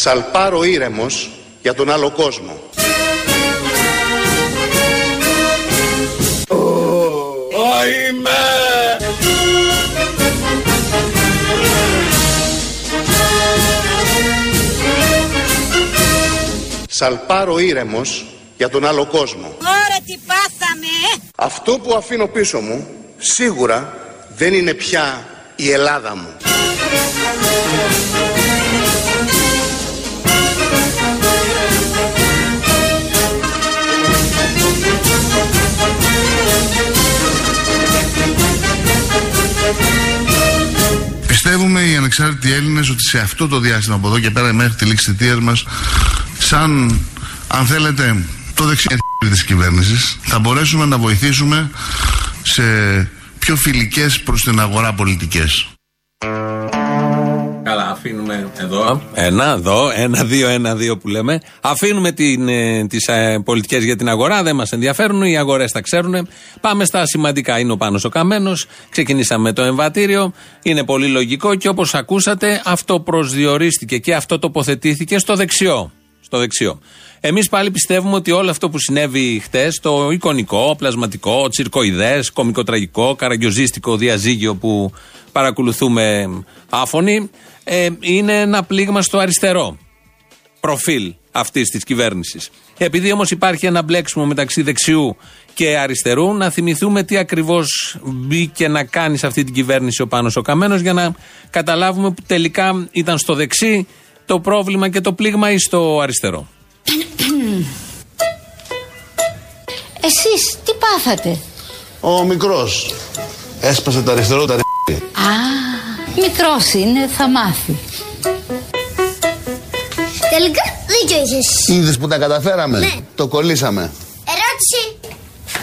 Σαλπάρω ήρεμος για τον άλλο κόσμο. Σαλπάρω ήρεμος για τον άλλο κόσμο. Ωραία τι πάθαμε ε! Αυτό που αφήνω πίσω μου σίγουρα δεν είναι πια η Ελλάδα μου. Ανεξάρτητοι Έλληνες ότι σε αυτό το διάστημα από εδώ και πέρα μέχρι τη λήξη της μας, σαν αν θέλετε το δεξί της κυβέρνησης, θα μπορέσουμε να βοηθήσουμε σε πιο φιλικές προς την αγορά πολιτικές. Καλά, αφήνουμε εδώ. Ένα, εδώ, ένα, δύο, ένα, δύο που λέμε. Αφήνουμε την, ε, τις ε, πολιτικές για την αγορά, δεν μας ενδιαφέρουν, οι αγορές τα ξέρουν. Πάμε στα σημαντικά. Είναι ο Πάνος ο Καμένος, ξεκινήσαμε το εμβατήριο, είναι πολύ λογικό και όπως ακούσατε αυτό προσδιορίστηκε και αυτό τοποθετήθηκε στο δεξιό. Στο δεξιό. Εμείς πάλι πιστεύουμε ότι όλο αυτό που συνέβη χτες, το εικονικό, πλασματικό, τσιρκοειδές, κομικοτραγικό, καραγκιοζίστικο διαζύγιο που παρακολουθούμε άφωνοι, ε, είναι ένα πλήγμα στο αριστερό προφίλ αυτής της κυβέρνησης. Επειδή όμως υπάρχει ένα μπλέξιμο μεταξύ δεξιού και αριστερού, να θυμηθούμε τι ακριβώς μπήκε να κάνει σε αυτή την κυβέρνηση ο Πάνος ο Καμένος για να καταλάβουμε που τελικά ήταν στο δεξί το πρόβλημα και το πλήγμα ή στο αριστερό. Εσείς τι πάθατε; Ο μικρός έσπασε τα αριστερό τα Α, μικρός είναι, θα μάθει Τελικά δίκιο είχες. Είδες που τα καταφέραμε; Ναι. Το κολλήσαμε Ερώτηση.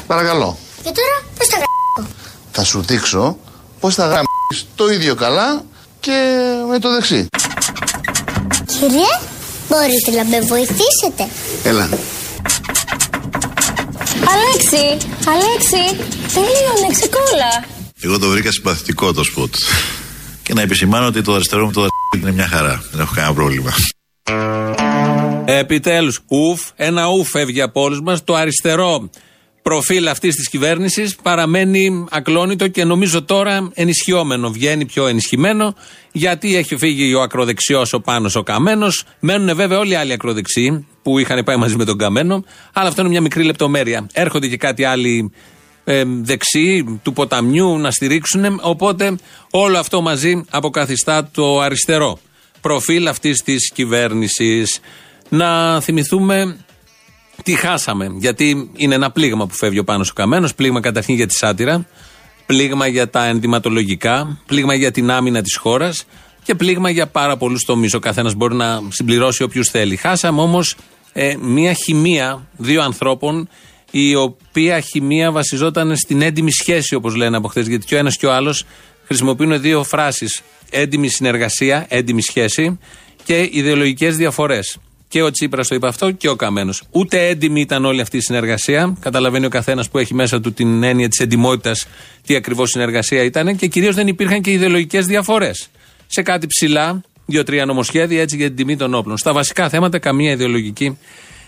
Παρακαλώ Και τώρα πώς τα γράψω. Θα σου δείξω πως θα γράψεις το ίδιο καλά και με το δεξί Κύριε, μπορείτε να με βοηθήσετε. Έλα Αλέξη, Αλέξη, τελείωνε, ξεκόλα Εγώ το βρήκα συμπαθητικό το σποτ. Και να επισημάνω ότι το αριστερό μου το είναι μια χαρά. Δεν έχω κανένα πρόβλημα. Επιτέλους, ουφ, ένα ουφ φεύγει από όλους μας. Το αριστερό προφίλ αυτής της κυβέρνησης παραμένει ακλόνητο και νομίζω τώρα ενισχυόμενο. Βγαίνει πιο ενισχυμένο, γιατί έχει φύγει ο ακροδεξιός ο πάνω ο Καμένος. Μένουν βέβαια όλοι οι άλλοι ακροδεξιοί που είχαν πάει μαζί με τον Καμένο, αλλά αυτό είναι μια μικρή λεπτομέρεια. Έρχονται και κάτι άλλοι ε, δεξιοί του ποταμιού να στηρίξουν. Οπότε όλο αυτό μαζί αποκαθιστά το αριστερό προφίλ αυτής της κυβέρνησης. Να θυμηθούμε τι χάσαμε. Γιατί είναι ένα πλήγμα που φεύγει ο Πάνος ο Καμένος, πλήγμα καταρχήν για τη σάτυρα, πλήγμα για τα ενδυματολογικά, πλήγμα για την άμυνα της χώρας και πλήγμα για πάρα πολλούς τομείς. Ο καθένας μπορεί να συμπληρώσει όποιους θέλει. Χάσαμε όμως ε, μία χημεία δύο ανθρώπων, η οποία χημεία βασιζόταν στην έντιμη σχέση, όπως λένε από χθες. Γιατί και ο ένας και ο άλλος χρησιμοποιούν δύο φράσεις. Έντιμη συνεργασία, έντιμη σχέση και ιδεολογικές διαφορές. Και ο Τσίπρας το είπε αυτό και ο Καμένος. Ούτε έντιμη ήταν όλη αυτή η συνεργασία. Καταλαβαίνει ο καθένας που έχει μέσα του την έννοια της εντιμότητα τι ακριβώς συνεργασία ήταν. Και κυρίως δεν υπήρχαν και ιδεολογικές διαφορές. Σε κάτι ψηλά, δύο-τρία νομοσχέδια έτσι για την τιμή των όπλων. Στα βασικά θέματα, καμία ιδεολογική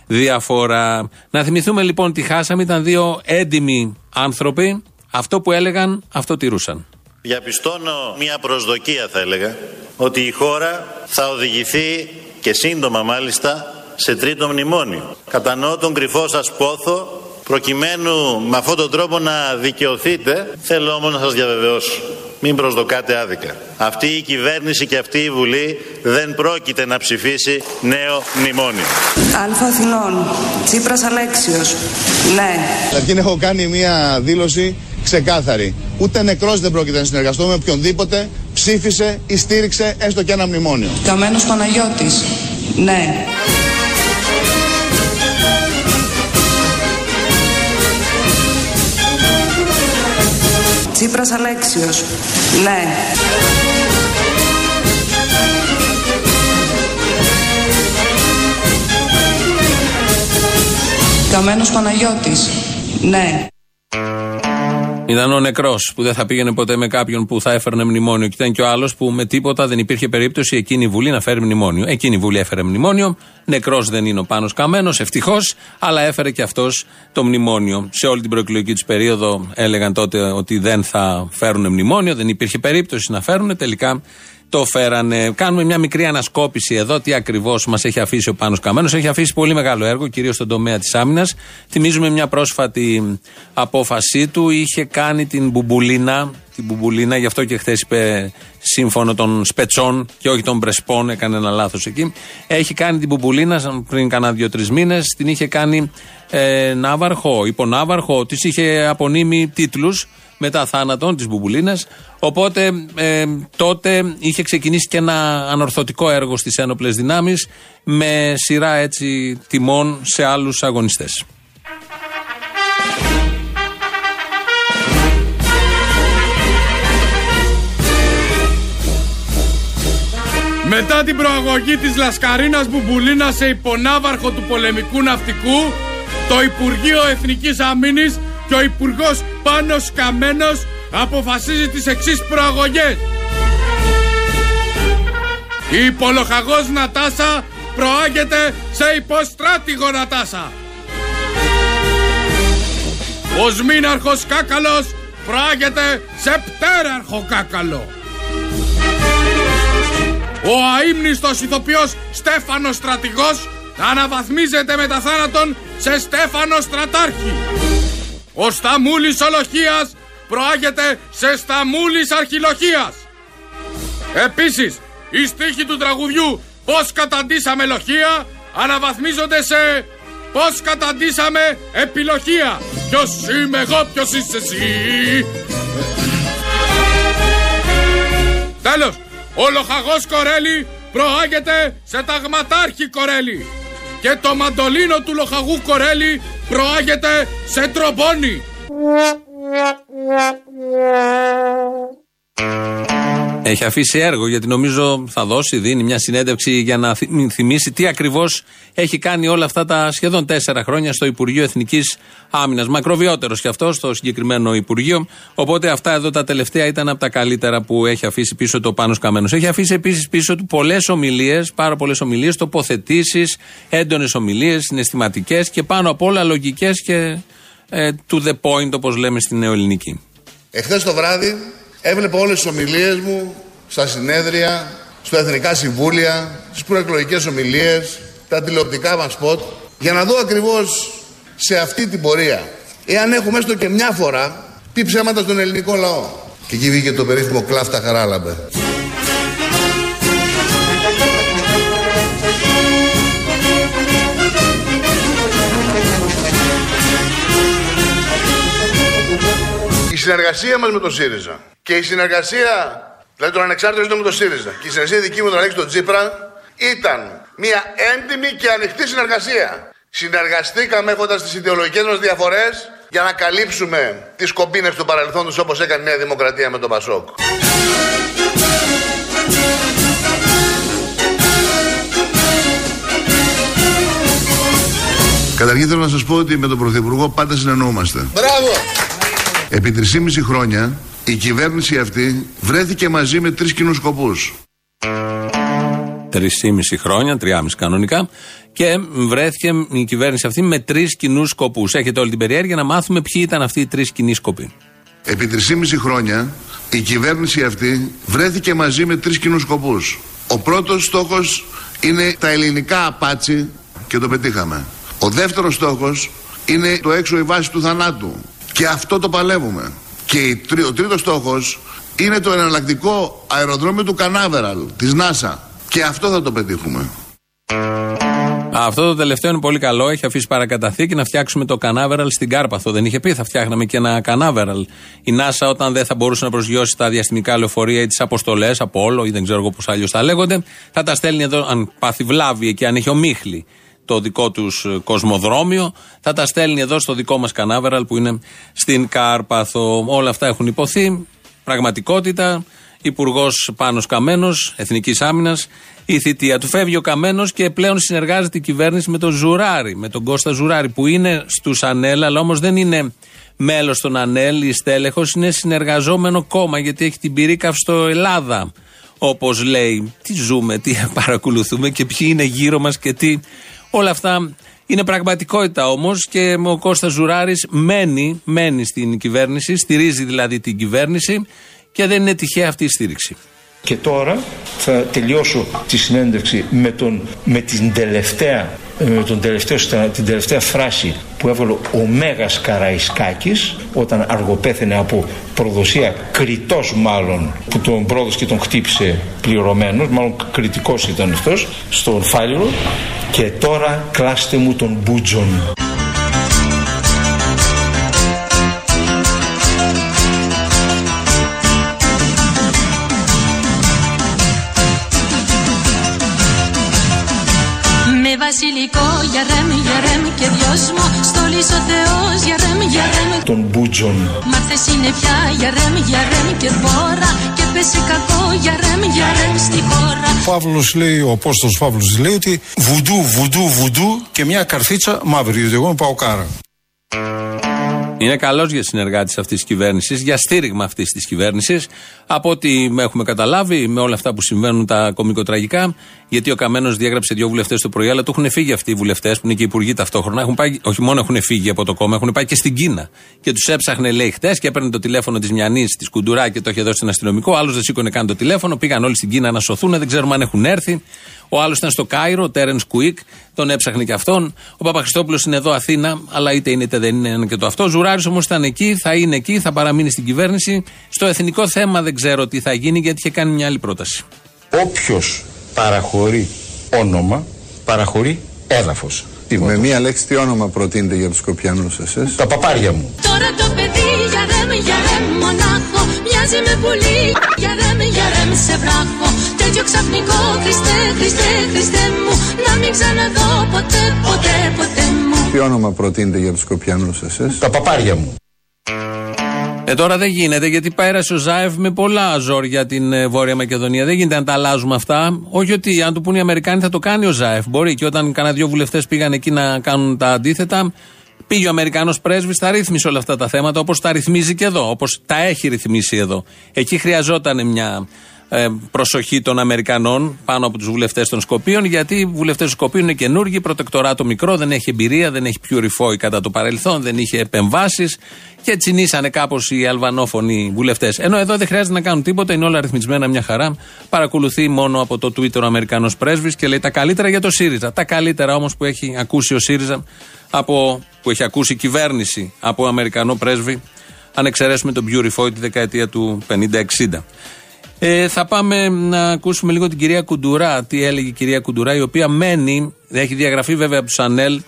διαφορά. Να θυμηθούμε λοιπόν τι χάσαμε. Ήταν δύο έντιμοι άνθρωποι. Αυτό που έλεγαν, αυτό τηρούσαν. Διαπιστώνω μια προσδοκία θα έλεγα ότι η χώρα θα οδηγηθεί και σύντομα μάλιστα σε τρίτο μνημόνιο. Κατανοώ τον κρυφό σας πόθο προκειμένου με αυτόν τον τρόπο να δικαιωθείτε θέλω όμως να σας διαβεβαιώσω μην προσδοκάτε άδικα. Αυτή η κυβέρνηση και αυτή η Βουλή δεν πρόκειται να ψηφίσει νέο μνημόνιο. Αλφα Αθηνών, Τσίπρας Αλέξιος, ναι. Καταρχήν έχω κάνει μια δήλωση ξεκάθαρη. Ούτε νεκρός δεν πρόκειται να συνεργαστώ με οποιονδήποτε ψήφισε ή στήριξε έστω και ένα μνημόνιο. Καμένος Παναγιώτης, ναι. Τσίπρας Αλέξιος, ναι. Καμένος Παναγιώτης, ναι. Ήταν ο νεκρός που δεν θα πήγαινε ποτέ με κάποιον που θα έφερνε μνημόνιο. Και ήταν και ο άλλος που με τίποτα δεν υπήρχε περίπτωση εκείνη η Βουλή να φέρει μνημόνιο. Εκείνη η Βουλή έφερε μνημόνιο. Νεκρός δεν είναι ο Πάνος Καμένος, ευτυχώς, αλλά έφερε και αυτός το μνημόνιο. Σε όλη την προεκλογική τους περίοδο έλεγαν τότε ότι δεν θα φέρουν μνημόνιο, δεν υπήρχε περίπτωση να φέρουν. Τελικά το φέρανε. Κάνουμε μια μικρή ανασκόπηση εδώ, τι ακριβώς μας έχει αφήσει ο Πάνος Καμένος. Έχει αφήσει πολύ μεγάλο έργο, κυρίως στον τομέα της άμυνας. Θυμίζουμε μια πρόσφατη απόφασή του. Είχε κάνει την μπουμπουλίνα, την μπουμπουλίνα, γι' αυτό και χθες είπε σύμφωνο των Σπετσών και όχι των Πρεσπών, έκανε ένα λάθος εκεί. Έχει κάνει την μπουμπουλίνα πριν κάνα δύο-τρεις μήνες. Την είχε κάνει ε, ναύαρχο, υπονάβαρχο, της είχε απονείμει τίτλους μετά θάνατον της Μπουμπουλίνας. Οπότε ε, τότε είχε ξεκινήσει και ένα ανορθωτικό έργο στις ένοπλες δυνάμεις με σειρά έτσι τιμών σε άλλους αγωνιστές. Μετά την προαγωγή της Λασκαρίνας Μπουμπουλίνας σε υπονάβαρχο του πολεμικού ναυτικού, το Υπουργείο Εθνικής Αμήνης και ο Υπουργός Πάνος Καμένος αποφασίζει τις εξής προαγωγές. Η υπολοχαγός Νατάσα προάγεται σε υποστράτηγο Νατάσα. Ο Σμήναρχος Κάκαλος προάγεται σε πτέραρχο Κάκαλο. Ο αείμνηστος ηθοποιός Στέφανος Στρατηγός αναβαθμίζεται μετά θάνατον σε Στέφανο Στρατάρχη. Ο Σταμούλης Ολοχίας προάγεται σε Σταμούλης Αρχιλοχίας. Επίσης, οι στίχοι του τραγουδιού «Πώς καταντήσαμε λοχεία» αναβαθμίζονται σε «Πώς καταντήσαμε επιλοχεία». Ποιος είμαι εγώ, ποιος είσαι εσύ. Τέλος, ο λοχαγός Κορέλη προάγεται σε ταγματάρχη Κορέλη και το μαντολίνο του λοχαγού Κορέλη προάγεται σε τρομπόνι. Έχει αφήσει έργο γιατί νομίζω θα δώσει, δίνει μια συνέντευξη για να θυμίσει τι ακριβώς έχει κάνει όλα αυτά τα σχεδόν τέσσερα χρόνια στο Υπουργείο Εθνικής Άμυνας. Μακροβιότερος κι αυτός στο συγκεκριμένο Υπουργείο. Οπότε αυτά εδώ τα τελευταία ήταν από τα καλύτερα που έχει αφήσει πίσω το Πάνος Καμένος. Έχει αφήσει επίσης πίσω του πολλές ομιλίες, πάρα πολλές ομιλίες, τοποθετήσεις, έντονες ομιλίες, συναισθηματικές και πάνω απ' όλα λογικές και ε, to the point όπως λέμε στην νεοελληνική. Εχθές το βράδυ έβλεπα όλες τις ομιλίες μου στα συνέδρια, στο Εθνικά Συμβούλια, στις προεκλογικές ομιλίες, τα τηλεοπτικά μας σποτ, για να δω ακριβώς σε αυτή την πορεία, εάν έχουμε έστω και μια φορά πει ψέματα στον ελληνικό λαό. Και εκεί βγήκε το περίφημο κλάφτα χαράλαμπε. Συνεργασία μας με τον ΣΥΡΙΖΑ και η συνεργασία, δηλαδή τον ανεξάρτητο με τον ΣΥΡΙΖΑ και η συνεργασία δική μου τον Αλέξη τον Τζίπρα ήταν μια έντιμη και ανοιχτή συνεργασία. Συνεργαστήκαμε έχοντας τις ιδεολογικές μας διαφορές για να καλύψουμε τις κομπίνες του παρελθόντος όπως έκανε η Νέα Δημοκρατία με τον Πασόκ. Καταρχήν θέλω να σας πω ότι με τον Πρωθυπουργό πάντα συνεννοούμαστε. Μπράβο! Επί 3,5 χρόνια η κυβέρνηση αυτή βρέθηκε μαζί με τρεις κοινούς σκοπούς. Τρεις χρόνια, τριάμιση κανονικά, και βρέθηκε η κυβέρνηση αυτή με τρεις κοινούς σκοπούς. Έχετε όλη την περιέργεια να μάθουμε ποιοι ήταν αυτοί οι τρεις κοινοί σκοποί. Επί 3,5 χρόνια η κυβέρνηση αυτή βρέθηκε μαζί με τρεις κοινούς σκοπούς. Ο πρώτος στόχος είναι τα ελληνικά απάτσι και το πετύχαμε. Ο δεύτερος στόχος είναι το έξω η βάση του θανάτου και αυτό το παλεύουμε. Και η τρί- ο τρίτος στόχος είναι το εναλλακτικό αεροδρόμιο του Κανάβεραλ της ΝΑΣΑ και αυτό θα το πετύχουμε. Αυτό το τελευταίο είναι πολύ καλό. Έχει αφήσει παρακαταθήκη να φτιάξουμε το κανάβεραλ στην Κάρπαθο. Δεν είχε πει θα φτιάχναμε και ένα κανάβεραλ. Η NASA, όταν δεν θα μπορούσε να προσγειώσει τα διαστημικά λεωφορεία ή τις αποστολές από όλο, ή δεν ξέρω εγώ πώς αλλιώς τα λέγονται, θα τα στέλνει εδώ, αν πάθει βλάβη εκεί, αν έχει ομίχλη το δικό τους κοσμοδρόμιο, θα τα στέλνει εδώ στο δικό μας κανάβεραλ που είναι στην Κάρπαθο. Όλα αυτά έχουν υποθεί. Πραγματικότητα. Υπουργός Πάνος Καμένος, Εθνικής Άμυνας. Η θητεία του φεύγει ο Καμένος και πλέον συνεργάζεται η κυβέρνηση με τον Ζουράρη, με τον Κώστα Ζουράρη, που είναι στους Ανέλα, αλλά όμως δεν είναι μέλος των ΑΝΕΛ ή στέλεχος, είναι συνεργαζόμενο κόμμα γιατί έχει την πυρίκα στο Ελλάδα. Όπως λέει, τι ζούμε, τι παρακολουθούμε και ποιοι είναι γύρω μας και τι. Όλα αυτά είναι πραγματικότητα όμως και ο Κώστας Ζουράρης μένει, μένει στην κυβέρνηση, στηρίζει δηλαδή την κυβέρνηση και δεν είναι τυχαία αυτή η στήριξη. Και τώρα θα τελειώσω τη συνέντευξη με, τον, με την τελευταία με τον τελευταίο, την τελευταία φράση που έβαλε ο Μέγας Καραϊσκάκης όταν αργοπέθαινε από προδοσία κριτός μάλλον που τον πρόδωσε και τον χτύπησε πληρωμένος μάλλον κριτικός ήταν αυτός στον Φάλιρο και τώρα κλάστε μου τον Μπούτζον βασιλικό για ρεμ, για ρεμ και δυόσμο. Στολής ο Θεός για ρεμ, για ρεμ. Τον Μπούτζον. Μα χθες είναι πια για ρεμ, για ρεμ και δώρα. Και πέσει κακό για ρεμ, για ρεμ στη χώρα. Ο Παύλος λέει, ο Απόστολος Παύλος λέει ότι Βουντού, βουντού, βουντού και μια καρφίτσα μαύρη Γιατί εγώ πάω κάρα είναι καλός για συνεργάτης αυτής της κυβέρνησης, για στήριγμα αυτής της κυβέρνησης. Από ό,τι έχουμε καταλάβει, με όλα αυτά που συμβαίνουν τα κομικοτραγικά, γιατί ο Καμένος διέγραψε δύο βουλευτές το πρωί, αλλά του έχουν φύγει αυτοί οι βουλευτές, που είναι και υπουργοί ταυτόχρονα. Έχουν πάει, όχι μόνο έχουν φύγει από το κόμμα, έχουν πάει και στην Κίνα. Και τους έψαχνε, λέει, χτες και έπαιρνε το τηλέφωνο της Μιανής, της Κουντουρά και το είχε δώσει στον αστυνομικό. Άλλος δεν σήκωνε καν το τηλέφωνο. Πήγαν όλοι στην Κίνα να σωθούν, δεν ξέρουμε αν έχουν έρθει. Ο άλλος ήταν στο Κάιρο, ο Τέρενς Κουίκ, τον έψαχνε και αυτόν. Ο Παπαχριστόπουλος είναι εδώ Αθήνα, αλλά είτε είναι είτε δεν είναι ένα και το αυτό. Ζουράρη όμως ήταν εκεί, θα είναι εκεί, θα παραμείνει στην κυβέρνηση. Στο εθνικό θέμα δεν ξέρω τι θα γίνει γιατί είχε κάνει μια άλλη πρόταση. Όποιος παραχωρεί όνομα, παραχωρεί έδαφος. Με μία λέξη τι όνομα προτείνετε για τους Σκοπιανούς εσείς; Τα παπάρια μου. Τώρα το παιδί για ρεμ, για ρεμ μονάχο Μοιάζει με πουλί για ρεμ, για ρεμ σε βράχο Τέτοιο ξαφνικό Χριστέ, Χριστέ, Χριστέ μου Να μην ξαναδώ ποτέ, ποτέ, ποτέ μου Τι όνομα προτείνετε για τους Σκοπιανούς εσείς. Τα παπάρια μου. Ε, τώρα δεν γίνεται γιατί πέρασε ο Ζάεφ με πολλά ζόρια την ε, Βόρεια Μακεδονία. Δεν γίνεται να τα αλλάζουμε αυτά. Όχι ότι αν του πούνε οι Αμερικάνοι θα το κάνει ο Ζάεφ. Μπορεί και όταν κανένα δύο βουλευτές πήγαν εκεί να κάνουν τα αντίθετα, πήγε ο Αμερικανό πρέσβης, τα ρύθμισε όλα αυτά τα θέματα όπως τα ρυθμίζει και εδώ, όπως τα έχει ρυθμίσει εδώ. Εκεί χρειαζόταν μια ε, προσοχή των Αμερικανών πάνω από τους βουλευτές των Σκοπίων, γιατί οι βουλευτές των Σκοπίων είναι καινούργοι, προτεκτοράτο μικρό, δεν έχει εμπειρία, δεν έχει purify κατά το παρελθόν, δεν είχε επεμβάσεις και τσινήσανε κάπως οι αλβανόφωνοι βουλευτές. Ενώ εδώ δεν χρειάζεται να κάνουν τίποτα, είναι όλα ρυθμισμένα μια χαρά. Παρακολουθεί μόνο από το Twitter ο Αμερικανός πρέσβης και λέει τα καλύτερα για το ΣΥΡΙΖΑ. Τα καλύτερα όμως που έχει ακούσει ο ΣΥΡΙΖΑ, από, που έχει ακούσει η κυβέρνηση από Αμερικανό πρέσβη, αν εξαιρέσουμε τον Purify τη δεκαετία του 50-60. Ε, θα πάμε να ακούσουμε λίγο την κυρία Κουντουρά. Τι έλεγε η κυρία Κουντουρά, η οποία μένει, έχει διαγραφεί βέβαια από τους ΑΝΕΛ,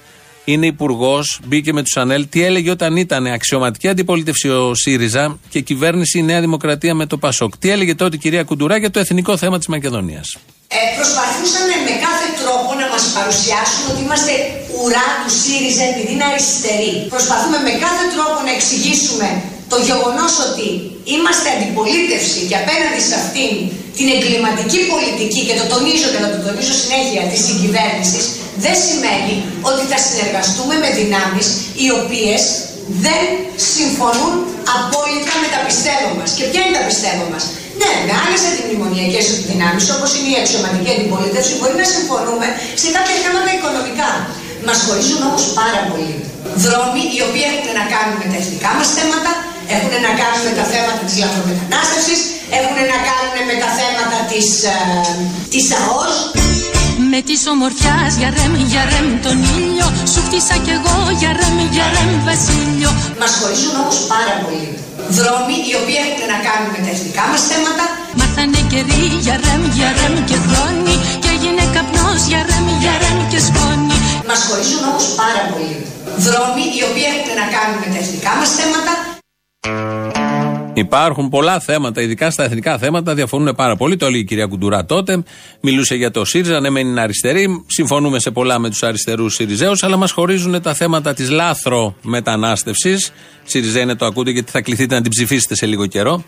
είναι υπουργός, μπήκε με τους ΑΝΕΛ. Τι έλεγε όταν ήταν αξιωματική αντιπολίτευση ο ΣΥΡΙΖΑ και κυβέρνηση η Νέα Δημοκρατία με το ΠΑΣΟΚ. Τι έλεγε τότε η κυρία Κουντουρά για το εθνικό θέμα της Μακεδονίας; Ε, προσπαθούσαν με κάθε τρόπο να μας παρουσιάσουν ότι είμαστε ουρά του ΣΥΡΙΖΑ επειδή είναι αριστεροί. Προσπαθούμε με κάθε τρόπο να εξηγήσουμε το γεγονός ότι είμαστε αντιπολίτευση και απέναντι σε αυτήν την εγκληματική πολιτική και το τονίζω και θα το τονίζω συνέχεια της συγκυβέρνησης δεν σημαίνει ότι θα συνεργαστούμε με δυνάμεις οι οποίες δεν συμφωνούν απόλυτα με τα πιστεύω μας. Και ποια είναι τα πιστεύω μας; Ναι, με άλλες αντιμνημονιακές δυνάμεις όπως είναι η αξιωματική αντιπολίτευση μπορεί να συμφωνούμε σε κάποια θέματα οικονομικά. Μας χωρίζουν όμως πάρα πολύ. Δρόμοι οι οποίοι έχουν να κάνουν με τα εθνικά μας θέματα, έχουν να κάνουν με τα θέματα της λαθρομετανάστευσης, έχουν να κάνουν με τα θέματα της, ε, της ΑΟΣ. Με της ομορφιάς για ρεμ, για ρεμ τον ήλιο Σου χτίσα κι εγώ για ρεμ, για ρεμ βασίλειο. Μας χωρίζουν όμως πάρα πολύ. Δρόμοι οι οποίοι έχουν να κάνουν με τα εθνικά μας θέματα. Μάθανε καιροί για ρεμ, για ρεμ και χρόνοι Και έγινε καπνός για ρεμ, για ρεμ και σκόνη. Μας χωρίζουν όμως πάρα πολύ. Δρόμοι οι οποίοι έχουν να κάνουν με τα εθνικά μας θέματα Υπάρχουν πολλά θέματα, ειδικά στα εθνικά θέματα, διαφωνούν πάρα πολύ. Το έλεγε η κυρία Κουντουρά τότε. Μιλούσε για το ΣΥΡΙΖΑ, ναι, μεν είναι αριστερή. Συμφωνούμε σε πολλά με τους αριστερούς ΣΥΡΙΖΑίου, αλλά μας χωρίζουν τα θέματα της λάθρο μετανάστευσης. ΣΥΡΙΖΑ είναι το ακούτε γιατί θα κληθείτε να την ψηφίσετε σε λίγο καιρό.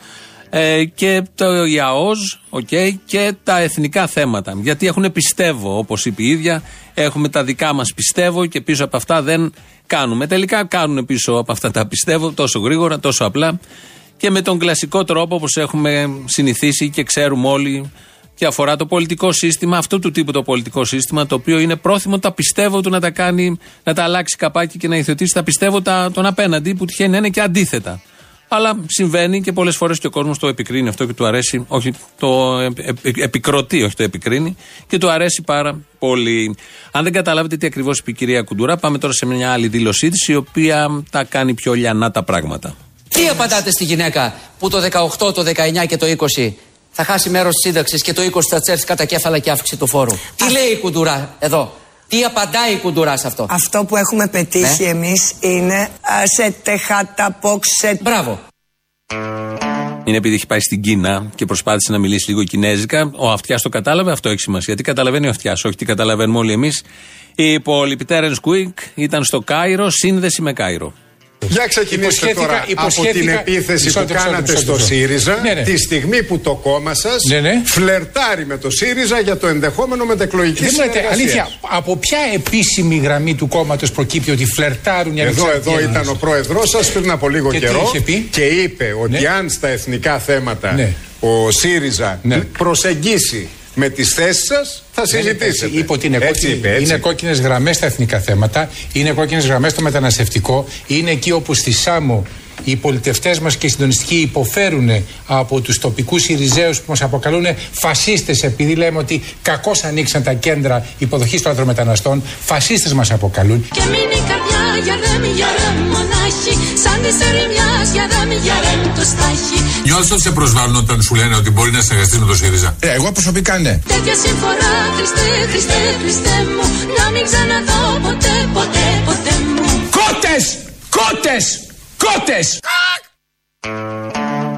Ε, και το ΙΑΟΣ okay, και τα εθνικά θέματα. Γιατί έχουν πιστεύω, όπως είπε η ίδια, έχουμε τα δικά μας πιστεύω και πίσω από αυτά δεν κάνουμε. Τελικά κάνουν πίσω από αυτά τα πιστεύω τόσο γρήγορα, τόσο απλά και με τον κλασικό τρόπο όπως έχουμε συνηθίσει και ξέρουμε όλοι και αφορά το πολιτικό σύστημα, αυτού του τύπου το πολιτικό σύστημα, το οποίο είναι πρόθυμο τα πιστεύω του να τα κάνει, να τα αλλάξει καπάκι και να υιοθετήσει τα πιστεύω τα, τον απέναντι, που τυχαίνει να είναι και αντίθετα. Αλλά συμβαίνει και πολλές φορές και ο κόσμος το επικρίνει αυτό και του αρέσει, όχι το ε, ε, επικροτεί, όχι το επικρίνει και του αρέσει πάρα πολύ. Αν δεν καταλάβετε τι ακριβώς είπε η κυρία Κουντουρά, πάμε τώρα σε μια άλλη δήλωσή της, η οποία τα κάνει πιο λιανά τα πράγματα. Τι απαντάτε στη γυναίκα που το 18, το 19 και το 20 θα χάσει μέρος της σύνταξης και το 20 θα τσέρθει κατά κέφαλα και αύξηση του φόρου; Τι λέει η Κουντουρά εδώ; Τι απαντάει η Κουντουρά σε αυτό; Αυτό που έχουμε πετύχει Ναι. εμείς είναι α, σε τεχάτα πόξε. Μπράβο. Είναι επειδή έχει πάει στην Κίνα και προσπάθησε να μιλήσει λίγο κινέζικα. Ο αυτιάς το κατάλαβε, αυτό έχει σημασία. Γιατί καταλαβαίνει ο αυτιάς, όχι τι καταλαβαίνουμε όλοι εμείς. Η υπόλοιπη Τέρεν Κουίκ ήταν στο Κάιρο, σύνδεση με Κάιρο. Για ξεκινήστε Υποσχέθηκα- τώρα από την υποσχέθηκα- επίθεση Μισό που λεπτό, κάνατε μισό στο λεπτό. ΣΥΡΙΖΑ Ναι, ναι. τη στιγμή που το κόμμα σας Ναι, ναι. φλερτάρει με το ΣΥΡΙΖΑ για το ενδεχόμενο μετεκλογική Δεν μου λέτε συνεργασία. αλήθεια, από ποια επίσημη γραμμή του κόμματος προκύπτει ότι φλερτάρουν οι Εδώ, ανεξάρτητοι εδώ Έλληνες; ήταν ο πρόεδρός σας πριν από λίγο Και τι καιρό είχε πει; και είπε ότι Ναι. αν στα εθνικά θέματα Ναι. ο ΣΥΡΙΖΑ προσεγγίσει με τις θέσεις σας θα Δεν είπε συζητήσετε. έτσι. Είπε ότι είναι, Έτσι κόκκινη, είπε, έτσι. είναι κόκκινες γραμμές στα εθνικά θέματα, είναι κόκκινες γραμμές στο μεταναστευτικό, είναι εκεί όπου στη Σάμο οι πολιτευτές μας και οι συντονιστικοί υποφέρουν από τους τοπικούς Ιριζέους που μας αποκαλούν φασίστες, επειδή λέμε ότι κακώς ανοίξαν τα κέντρα υποδοχής των ανθρωμεταναστών. Φασίστες μας αποκαλούν. Και μείνει η καρδιά για ρεμ, για ρεμ μονάχη Σαν της ερημιάς για ρεμ, για ρεμ το στάχι Νιώθεις ότι σε προσβάλλουν όταν σου λένε ότι μπορεί να συνεργαστείς με το ΣΥΡΙΖΑ. Ε, εγώ προσωπικά ναι. Τέτοια συμφορά Χριστέ, Χριστέ, Χριστέ μου Να μην ξαναδώ ποτέ, ποτέ, ποτέ μου Κότες! Κότες! Κότες!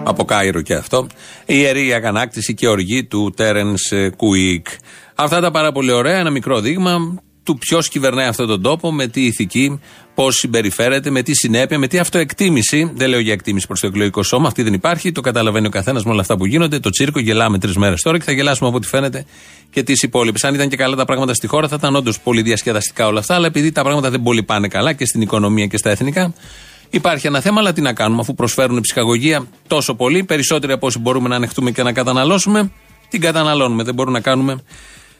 Από Κάιρο και αυτό. Η ιερή αγανάκτηση και οργή του Τέρεν Κουίκ. Αυτά τα πάρα πολύ ωραία. Ένα μικρό δείγμα του ποιος κυβερνάει αυτόν τον τόπο, με τι ηθική, πώς συμπεριφέρεται, με τι συνέπεια, με τι αυτοεκτίμηση. Δεν λέω για εκτίμηση προς το εκλογικό σώμα, αυτή δεν υπάρχει. Το καταλαβαίνει ο καθένας με όλα αυτά που γίνονται. Το τσίρκο γελάμε τρεις μέρες τώρα και θα γελάσουμε από ό,τι φαίνεται και τις υπόλοιπες. Αν ήταν και καλά τα πράγματα στη χώρα, θα ήταν όντως πολύ διασκεδαστικά όλα αυτά. Αλλά επειδή τα πράγματα δεν πολύ πάνε καλά και στην οικονομία και στα εθνικά, Υπάρχει ένα θέμα, αλλά τι να κάνουμε, αφού προσφέρουν ψυχαγωγία τόσο πολύ, περισσότεροι από όσοι μπορούμε να ανεχτούμε και να καταναλώσουμε, την καταναλώνουμε. Δεν μπορούμε να κάνουμε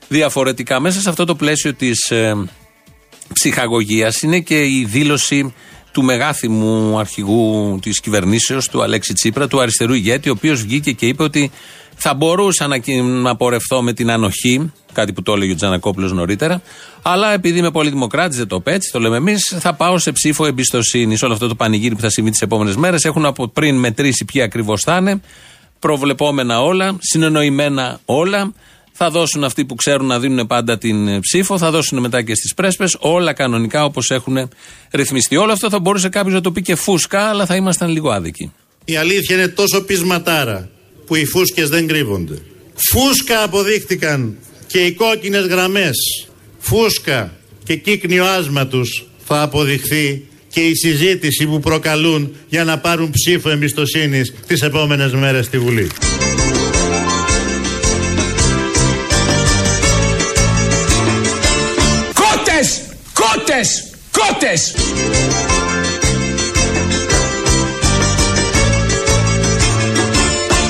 διαφορετικά. Μέσα σε αυτό το πλαίσιο της ε, ψυχαγωγίας είναι και η δήλωση του μεγάθυμου αρχηγού της κυβερνήσεως, του Αλέξη Τσίπρα, του αριστερού ηγέτη, ο οποίος βγήκε και είπε ότι θα μπορούσα να, κυ- να πορευθώ με την ανοχή, κάτι που το έλεγε ο Τζανακόπουλος νωρίτερα, αλλά επειδή είμαι πολύ δημοκράτη, δεν το είπε έτσι, το λέμε εμείς, θα πάω σε ψήφο εμπιστοσύνης. Όλο αυτό το πανηγύρι που θα συμβεί τις επόμενες μέρες έχουν από πριν μετρήσει ποιοι ακριβώς θα είναι, προβλεπόμενα όλα, συνεννοημένα όλα. Θα δώσουν αυτοί που ξέρουν να δίνουν πάντα την ε, ψήφο, θα δώσουν μετά και στις πρέσπες, όλα κανονικά όπως έχουν ρυθμιστεί. Όλο αυτό θα μπορούσε κάποιος να το πει και φούσκα, αλλά θα ήμασταν λίγο άδικοι. Η αλήθεια είναι τόσο πεισματάρα που οι φούσκες δεν κρύβονται. Φούσκα αποδείχτηκαν και οι κόκκινες γραμμές. Φούσκα και κύκνιο άσμα τους θα αποδειχθεί και η συζήτηση που προκαλούν για να πάρουν ψήφο εμπιστοσύνης τις επόμενες μέρες στη Βουλή. Κότες! Κότες!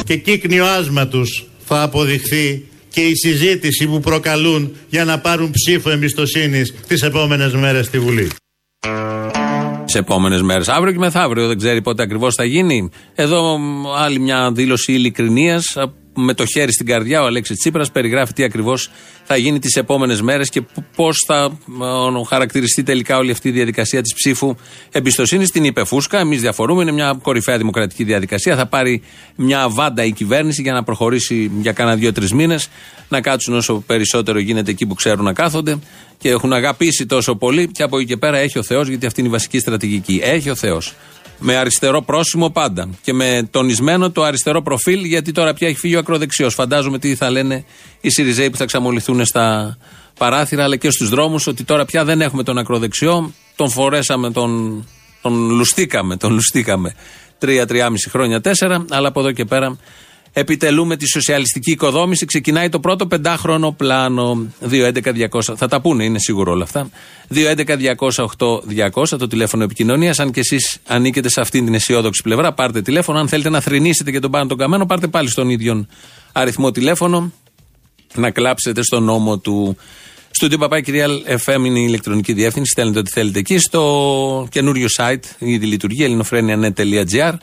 Και κύκνιο άσμα τους θα αποδειχθεί και η συζήτηση που προκαλούν για να πάρουν ψήφο εμπιστοσύνης τις επόμενες μέρες στη Βουλή. τι επόμενες μέρες. Αύριο και μεθαύριο, δεν ξέρει πότε ακριβώς θα γίνει. Εδώ μ, άλλη μια δήλωση ειλικρινίας. Με το χέρι στην καρδιά, ο Αλέξης Τσίπρας περιγράφει τι ακριβώς θα γίνει τις επόμενες μέρες και πώς θα ε, χαρακτηριστεί τελικά όλη αυτή η διαδικασία της ψήφου εμπιστοσύνης. Την είπε Φούσκα. Εμείς διαφορούμε. Είναι μια κορυφαία δημοκρατική διαδικασία. Θα πάρει μια βάντα η κυβέρνηση για να προχωρήσει για κάνα δύο-τρεις μήνες. Να κάτσουν όσο περισσότερο γίνεται εκεί που ξέρουν να κάθονται και έχουν αγαπήσει τόσο πολύ. Και από εκεί και πέρα έχει ο Θεός, γιατί αυτή είναι η βασική στρατηγική. Έχει ο Θεός. Με αριστερό πρόσημο πάντα. Και με τονισμένο το αριστερό προφίλ, γιατί τώρα πια έχει φύγει ο ακροδεξιός. Φαντάζομαι τι θα λένε οι Σιριζέοι που θα ξαμολυθούν στα παράθυρα αλλά και στους δρόμους, ότι τώρα πια δεν έχουμε τον ακροδεξιό. Τον φορέσαμε, τον, τον λουστήκαμε, τον λουστήκαμε. Τρία-τριάμιση χρόνια, τέσσερα, αλλά από εδώ και πέρα επιτελούμε τη σοσιαλιστική οικοδόμηση. Ξεκινάει το πρώτο πεντάχρονο πλάνο. 2.11.200. Θα τα πούνε, είναι σίγουρο όλα αυτά. 2.11.208.200 το τηλέφωνο επικοινωνίας. Αν και εσείς ανήκετε σε αυτήν την αισιόδοξη πλευρά, πάρτε τηλέφωνο. Αν θέλετε να θρυνήσετε και τον πάνω τον καμένο, πάρτε πάλι στον ίδιο αριθμό τηλέφωνο. Να κλάψετε στον νόμο του Στούντιο Παπάκυριαλ FM είναι η ηλεκτρονική διεύθυνση. Στέλνετε ό,τι θέλετε εκεί. Στο καινούριο site ήδη λειτουργεί ελληνοφρένια.net.gr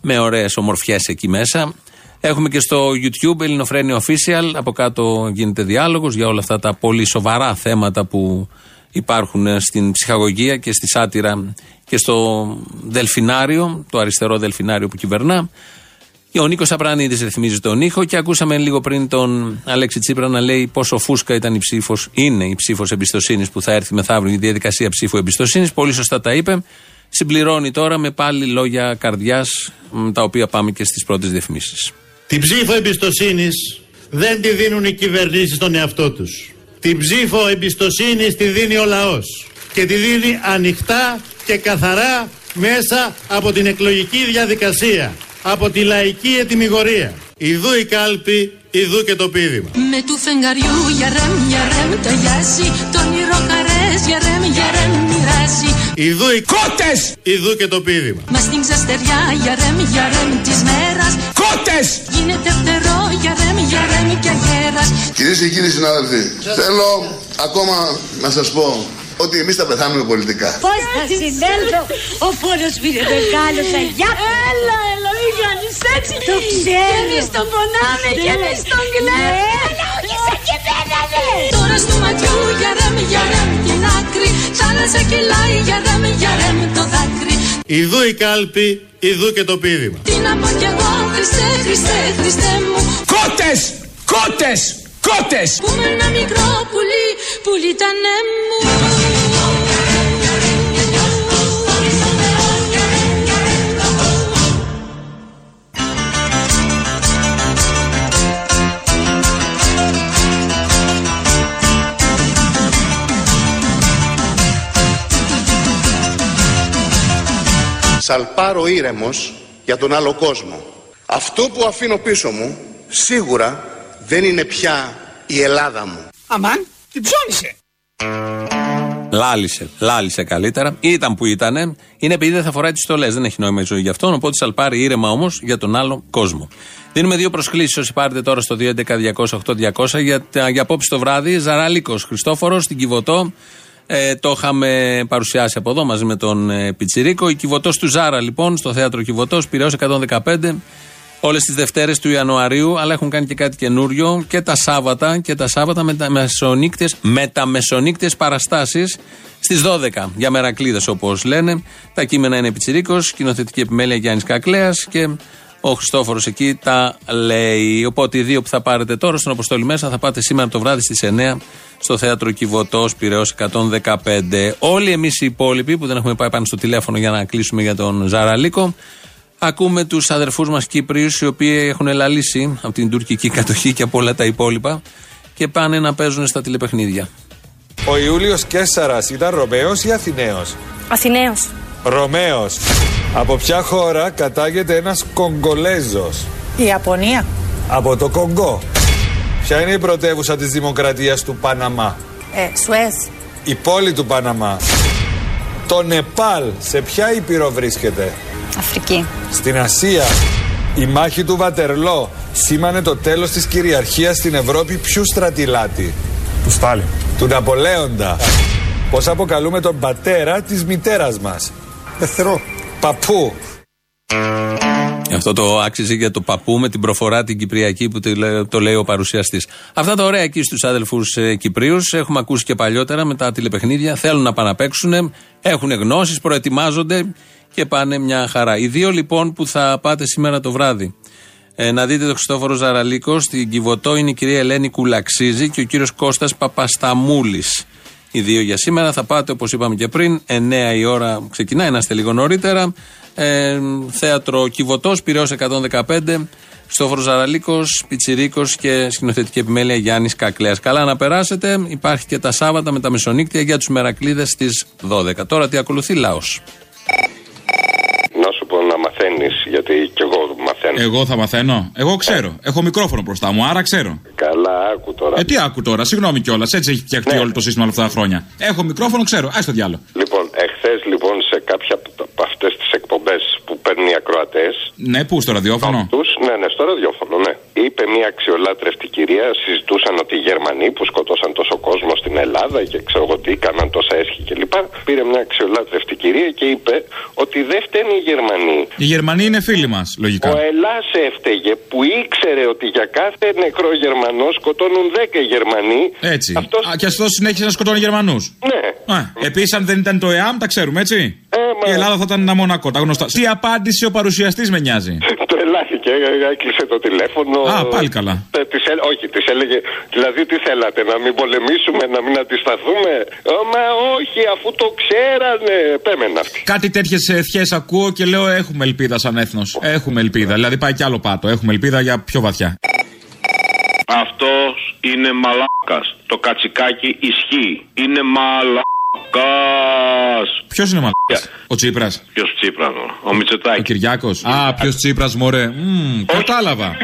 με ωραίες ομορφιές εκεί μέσα. Έχουμε και στο YouTube Ελληνοφρένια Official. Από κάτω γίνεται διάλογος για όλα αυτά τα πολύ σοβαρά θέματα που υπάρχουν στην ψυχαγωγία και στη σάτυρα και στο Δελφινάριο, το αριστερό Δελφινάριο που κυβερνά. Και ο Νίκος Απρανίδης ρυθμίζει τον ήχο και ακούσαμε λίγο πριν τον Αλέξη Τσίπρα να λέει πόσο φούσκα ήταν η ψήφος, είναι η ψήφος εμπιστοσύνης που θα έρθει μεθαύριο η διαδικασία ψήφου εμπιστοσύνης. Πολύ σωστά τα είπε. Συμπληρώνει τώρα με πάλι λόγια καρδιάς, τα οποία πάμε και στις πρώτες διαφημίσεις. Την ψήφο εμπιστοσύνης δεν τη δίνουν οι κυβερνήσεις στον εαυτό τους. Την ψήφο εμπιστοσύνης τη δίνει ο λαός. Και τη δίνει ανοιχτά και καθαρά μέσα από την εκλογική διαδικασία από τη λαϊκή ετοιμιγορία. Ιδού η κάλπη, ιδού και το πίδημα. Με του φεγγαριού για ρεμ, για ρεμ ταιριάζει Το όνειρο χαρές για ρεμ, για ρεμ μοιράζει Ιδού οι κότες, ιδού και το πίδημα. Μας στην ξαστεριά για ρεμ, για ρεμ της μέρας Κότες! Γίνεται φτερό για ρεμ, για ρεμ και αγέρας Κυρίες και κύριοι συνάδελφοι, θέλω ακόμα να σας πω ότι εμείς θα πεθάνουμε πολιτικά. Πώς θα συνέλθω, ο πόνος μου είναι μεγάλος αγιά. Έλα, Ελοήγα, έτσι. Το ξέρω. Και εμείς τον πονάμε και εμείς τον κλαίμε. Έλα, όχι σαν και πένανε. Τώρα στο ματιού για ρεμ, για ρεμ την άκρη Θάλασσα κυλάει για ρεμ, για ρεμ το δάκρυ Ιδού η κάλπη, ιδού και το πίδημα. Τι να πω κι εγώ, Χριστέ, Χριστέ, Χριστέ μου Κότες! Κότες! Κότες! Που με ένα μικρό πουλί, πουλί τα μου Σαλπάρω ήρεμος για τον άλλο κόσμο. Αυτό που αφήνω πίσω μου σίγουρα δεν είναι πια η Ελλάδα μου. Αμάν, την ψώνισε. Λάλησε, λάλησε καλύτερα. Ήταν που ήταν. Είναι επειδή δεν θα φοράει τις στολές. Δεν έχει νόημα η ζωή γι' αυτόν. Οπότε σαλπάρει ήρεμα όμως για τον άλλο κόσμο. Δίνουμε δύο προσκλήσεις όσοι πάρετε τώρα στο 211-200-8200 για, για απόψη το βράδυ. Ζαράλικος Χριστόφορος στην Κιβωτό. Ε, το είχαμε παρουσιάσει από εδώ μαζί με τον ε, Πιτσιρίκο. Η Κιβωτός του Ζάρα λοιπόν στο θέατρο Κιβωτός, Πυραιός 115. Όλες τις Δευτέρες του Ιανουαρίου, αλλά έχουν κάνει και κάτι καινούριο και τα Σάββατα και τα Σάββατα με τα μεσονύκτες, μεταμεσονύκτες παραστάσεις στις 12 για μερακλείδες όπως λένε. Τα κείμενα είναι Πιτσιρίκος, σκηνοθετική επιμέλεια Γιάννης Κακλέας και ο Χριστόφορος εκεί τα λέει. Οπότε οι δύο που θα πάρετε τώρα στον Αποστόλη μέσα θα πάτε σήμερα το βράδυ στις 9 στο θέατρο Κιβωτός Πυραιός 115. Όλοι εμείς οι υπόλοιποι που δεν έχουμε πάει πάνω στο τηλέφωνο για να κλείσουμε για τον Ζαραλίκο, ακούμε τους αδερφούς μας Κύπριου οι οποίοι έχουν ελαλήσει από την τουρκική κατοχή και από όλα τα υπόλοιπα και πάνε να παίζουν στα τηλεπαιχνίδια. Ο Ιούλιος Κέσσαρα ήταν Ρωμαίος ή Αθηναίος; Αθηναίος. Ρωμαίος. Από ποια χώρα κατάγεται ένας Κογκολέζος; Η Ιαπωνία. Από το Κονγκό. Ποια είναι η πρωτεύουσα της δημοκρατίας του Παναμά; Ε, Σουέζ. Η πόλη του Παναμά. Το Νεπάλ σε ποια ήπειρο βρίσκεται; Αφρική. Στην Ασία. Η μάχη του Βατερλό σήμανε το τέλος της κυριαρχίας στην Ευρώπη ποιου στρατιλάτη. Του Στάλιν. Του Ναπολέοντα. Πώς αποκαλούμε τον πατέρα της μητέρας μας; Πεθερό. Παππού. Αυτό το άξιζε για το παππού με την προφορά την Κυπριακή που το λέει, το λέει ο παρουσιαστής. Αυτά τα ωραία εκεί στους αδελφούς ε, Κυπρίους. Έχουμε ακούσει και παλιότερα με τα τηλεπαιχνίδια. Θέλουν να πάνε να παίξουν, έχουν γνώσεις, προετοιμάζονται και πάνε μια χαρά. Οι δύο λοιπόν που θα πάτε σήμερα το βράδυ. Ε, να δείτε τον Χριστόφορο Ζαραλίκο στην Κιβωτό είναι η κυρία Ελένη Κουλαξίζη και ο κύριος Κώστας Παπασταμούλης. Οι δύο για σήμερα θα πάτε όπως είπαμε και πριν, 9 η ώρα ξεκινάει, να είστε λίγο νωρίτερα. Ε, θέατρο Κιβωτός, Πυραιός 115. Χριστόφορο Ζαραλίκο, Πιτσυρίκο και σκηνοθετική επιμέλεια Γιάννης Κακλέας. Καλά να περάσετε. Υπάρχει και τα Σάββατα με τα μεσονύκτια για τους μερακλείδες στις 12. Τώρα τι ακολουθεί, λαός. Να σου πω να μαθαίνει μαθαίνεις, γιατί κι εγώ μαθαίνω. Εγώ θα μαθαίνω. Εγώ ξέρω. Έχω μικρόφωνο μπροστά μου, άρα ξέρω. Καλά, άκου τώρα. Ε, τι άκου τώρα, συγγνώμη κιόλας. Έτσι έχει φτιαχτεί όλο το σύστημα όλα αυτά τα χρόνια. Έχω μικρόφωνο, ξέρω. Α το διάλογο. Λοιπόν, εχθές λοιπόν σε κάποια από αυτές τις εκπομπές που παίρνουν οι ακροατές. Ναι, πού στο ραδιόφωνο; Τους, ναι, ναι, στο ραδιόφωνο, ναι. Είπε μια αξιολάτρευτη κυρία, συζητούσαν ότι οι Γερμανοί που σκοτώσαν τόσο κόσμο στην Ελλάδα και ξέρω εγώ τι, έκαναν τόσα έσχη κλπ. Πήρε μια αξιολάτρευτη κυρία και είπε ότι δεν φταίνει οι Γερμανοί. Οι Γερμανοί είναι φίλοι μας, λογικά. Ο Ελλάς έφταιγε που ήξερε ότι για κάθε νεκρό Γερμανό σκοτώνουν 10 Γερμανοί. Έτσι. Α, και αυτός συνέχισε να σκοτώνει Γερμανούς. Ναι. Επίσης, αν δεν ήταν το ΕΑΜ, τα ξέρουμε, έτσι. Ε, Η Ελλάδα θα ήταν ένα μονακό, τα γνωστά. Τι απάντησε ο παρουσιαστής με νοιάζει. Το ελάχηκε, έκλεισε το τηλέφωνο. Α, πάλι καλά. Ε, της έ- όχι, της έλεγε. Δηλαδή, τι θέλατε, να μην πολεμήσουμε, να μην αντισταθούμε; Ε, μα όχι, αφού το ξέρανε. Πέμενα αυτή. Κάτι τέτοιες ευχές ακούω και λέω: Έχουμε ελπίδα σαν έθνος. Έχουμε ελπίδα. Δηλαδή πάει κι άλλο πάτο. Έχουμε ελπίδα για πιο βαθιά. Αυτός είναι μαλάκας. Το κατσικάκι ισχύει. Είναι μαλάκα. Ποιος είναι μαλάκα. Ο Τσίπρας. Ποιος Τσίπρα, νο; ο Μητσοτάκης. Ο Κυριάκος. Α, ποιος Τσίπρας, μωρέ. Μμμ, κατάλαβα.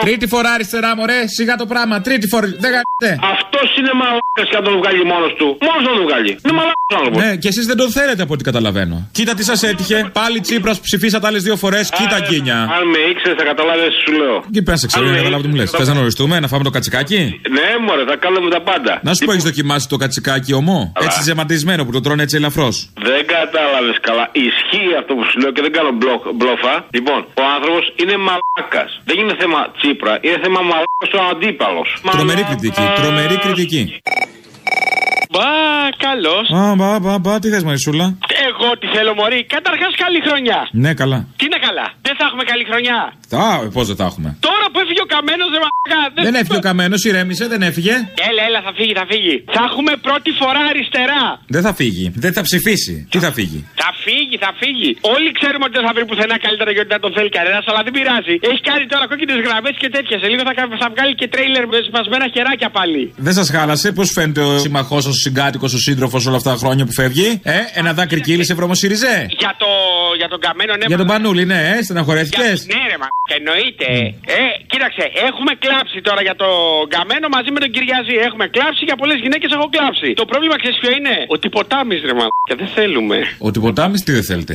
Τρίτη φορά αριστερά, μωρέ. Σιγά το πράγμα. Τρίτη φορά. Δεν γαμπτέ. Αυτός είναι μαλάκα και να τον βγάλει μόνος του. Μόνος να τον βγάλει. Είναι μαλάκα άνθρωπος. Ναι, και εσείς δεν τον θέλετε από ό,τι καταλαβαίνω. Κοίτα τι σας έτυχε. Πάλι Τσίπρας που ψηφίσατε άλλες δύο φορές. Κοίτα γκίνια. Αν με ήξερες, θα καταλάβεις, σου λέω. Τι πες, ξέρω, Αν να με καταλάβω τι μου λες. ήξερες, Θες να γνωριστούμε, να φάμε το κατσικάκι; Ναι, μωρέ, θα κάνουμε τα πάντα. Να σου πω, έχεις δοκιμάσει το κατσικάκι ομό. Έτσι ζεματισμένο που το τρώνε έτσι ελαφρώς. Δεν κατάλαβες καλά. Ισχύει αυτό που σου λέω και δεν κάνω μπλο- μπλόφα. Λοιπόν, ο άνθρωπος είναι μαλάκας. Δεν είναι θέμα Τσίπρα, είναι θέμα μαλάκας ο αντίπαλος. Τρομερή κριτική. Τρομερή κριτική. Μπα, καλώς. Α, μπα, μπα, μπα, τι θες, Μαρισούλα; Εγώ τι θέλω, Μωρή. Καταρχάς, καλή χρονιά. Ναι, καλά. Τι είναι καλά; Δεν θα έχουμε καλή χρονιά. Α, πώς δεν τα έχουμε; Τώρα που έφυγε ο καμένος, δεν μαλάκα. Δεν έφυγε ο καμένος, ηρέμησε, δεν έφυγε. Έλα, έλα, θα φύγει, θα φύγει. Θα έχουμε πρώτη φορά αριστερά. Δεν θα φύγει. Δεν θα ψηφίσει. Τι θα φύγει; Θα φύγει, θα φύγει. Όλοι ξέρουμε ότι δεν θα βρει πουθενά καλύτερα γιατί δεν τον θέλει κανένας, αλλά δεν πειράζει. Έχει κάνει τώρα κόκκινες γραμμές και τέτοια. Σε λίγο θα, κα- θα βγάλει και τρέιλερ με σπασμένα χεράκια πάλι. Δεν σας χάλασε, πώς φαίνεται ο συμμαχός σας, ο συγκάτοικος, ο σύντροφος όλα αυτά τα χρόνια που φεύγει. Ε, ένα δάκρυ κύλησε βρωμοσυριζέ. Για, το, για τον καμένο, ναι. Για τον Πανούλη, ναι, ε, στεναχωρέθηκες. Ναι, ρε, μα. Εννοείται. Ε, κοίταξε, έχουμε κλάψει τώρα για τον Καμένο μαζί με τον Κυριαζή. Έχουμε κλάψει για πολλές γυναίκες έχω κλάψει. Το πρόβλημα ξέρεις ποιο είναι; Ότι ποτάμι, ρε, μα. Και δεν θέλουμε. Ο τυποτάμις τι δεν θέλετε;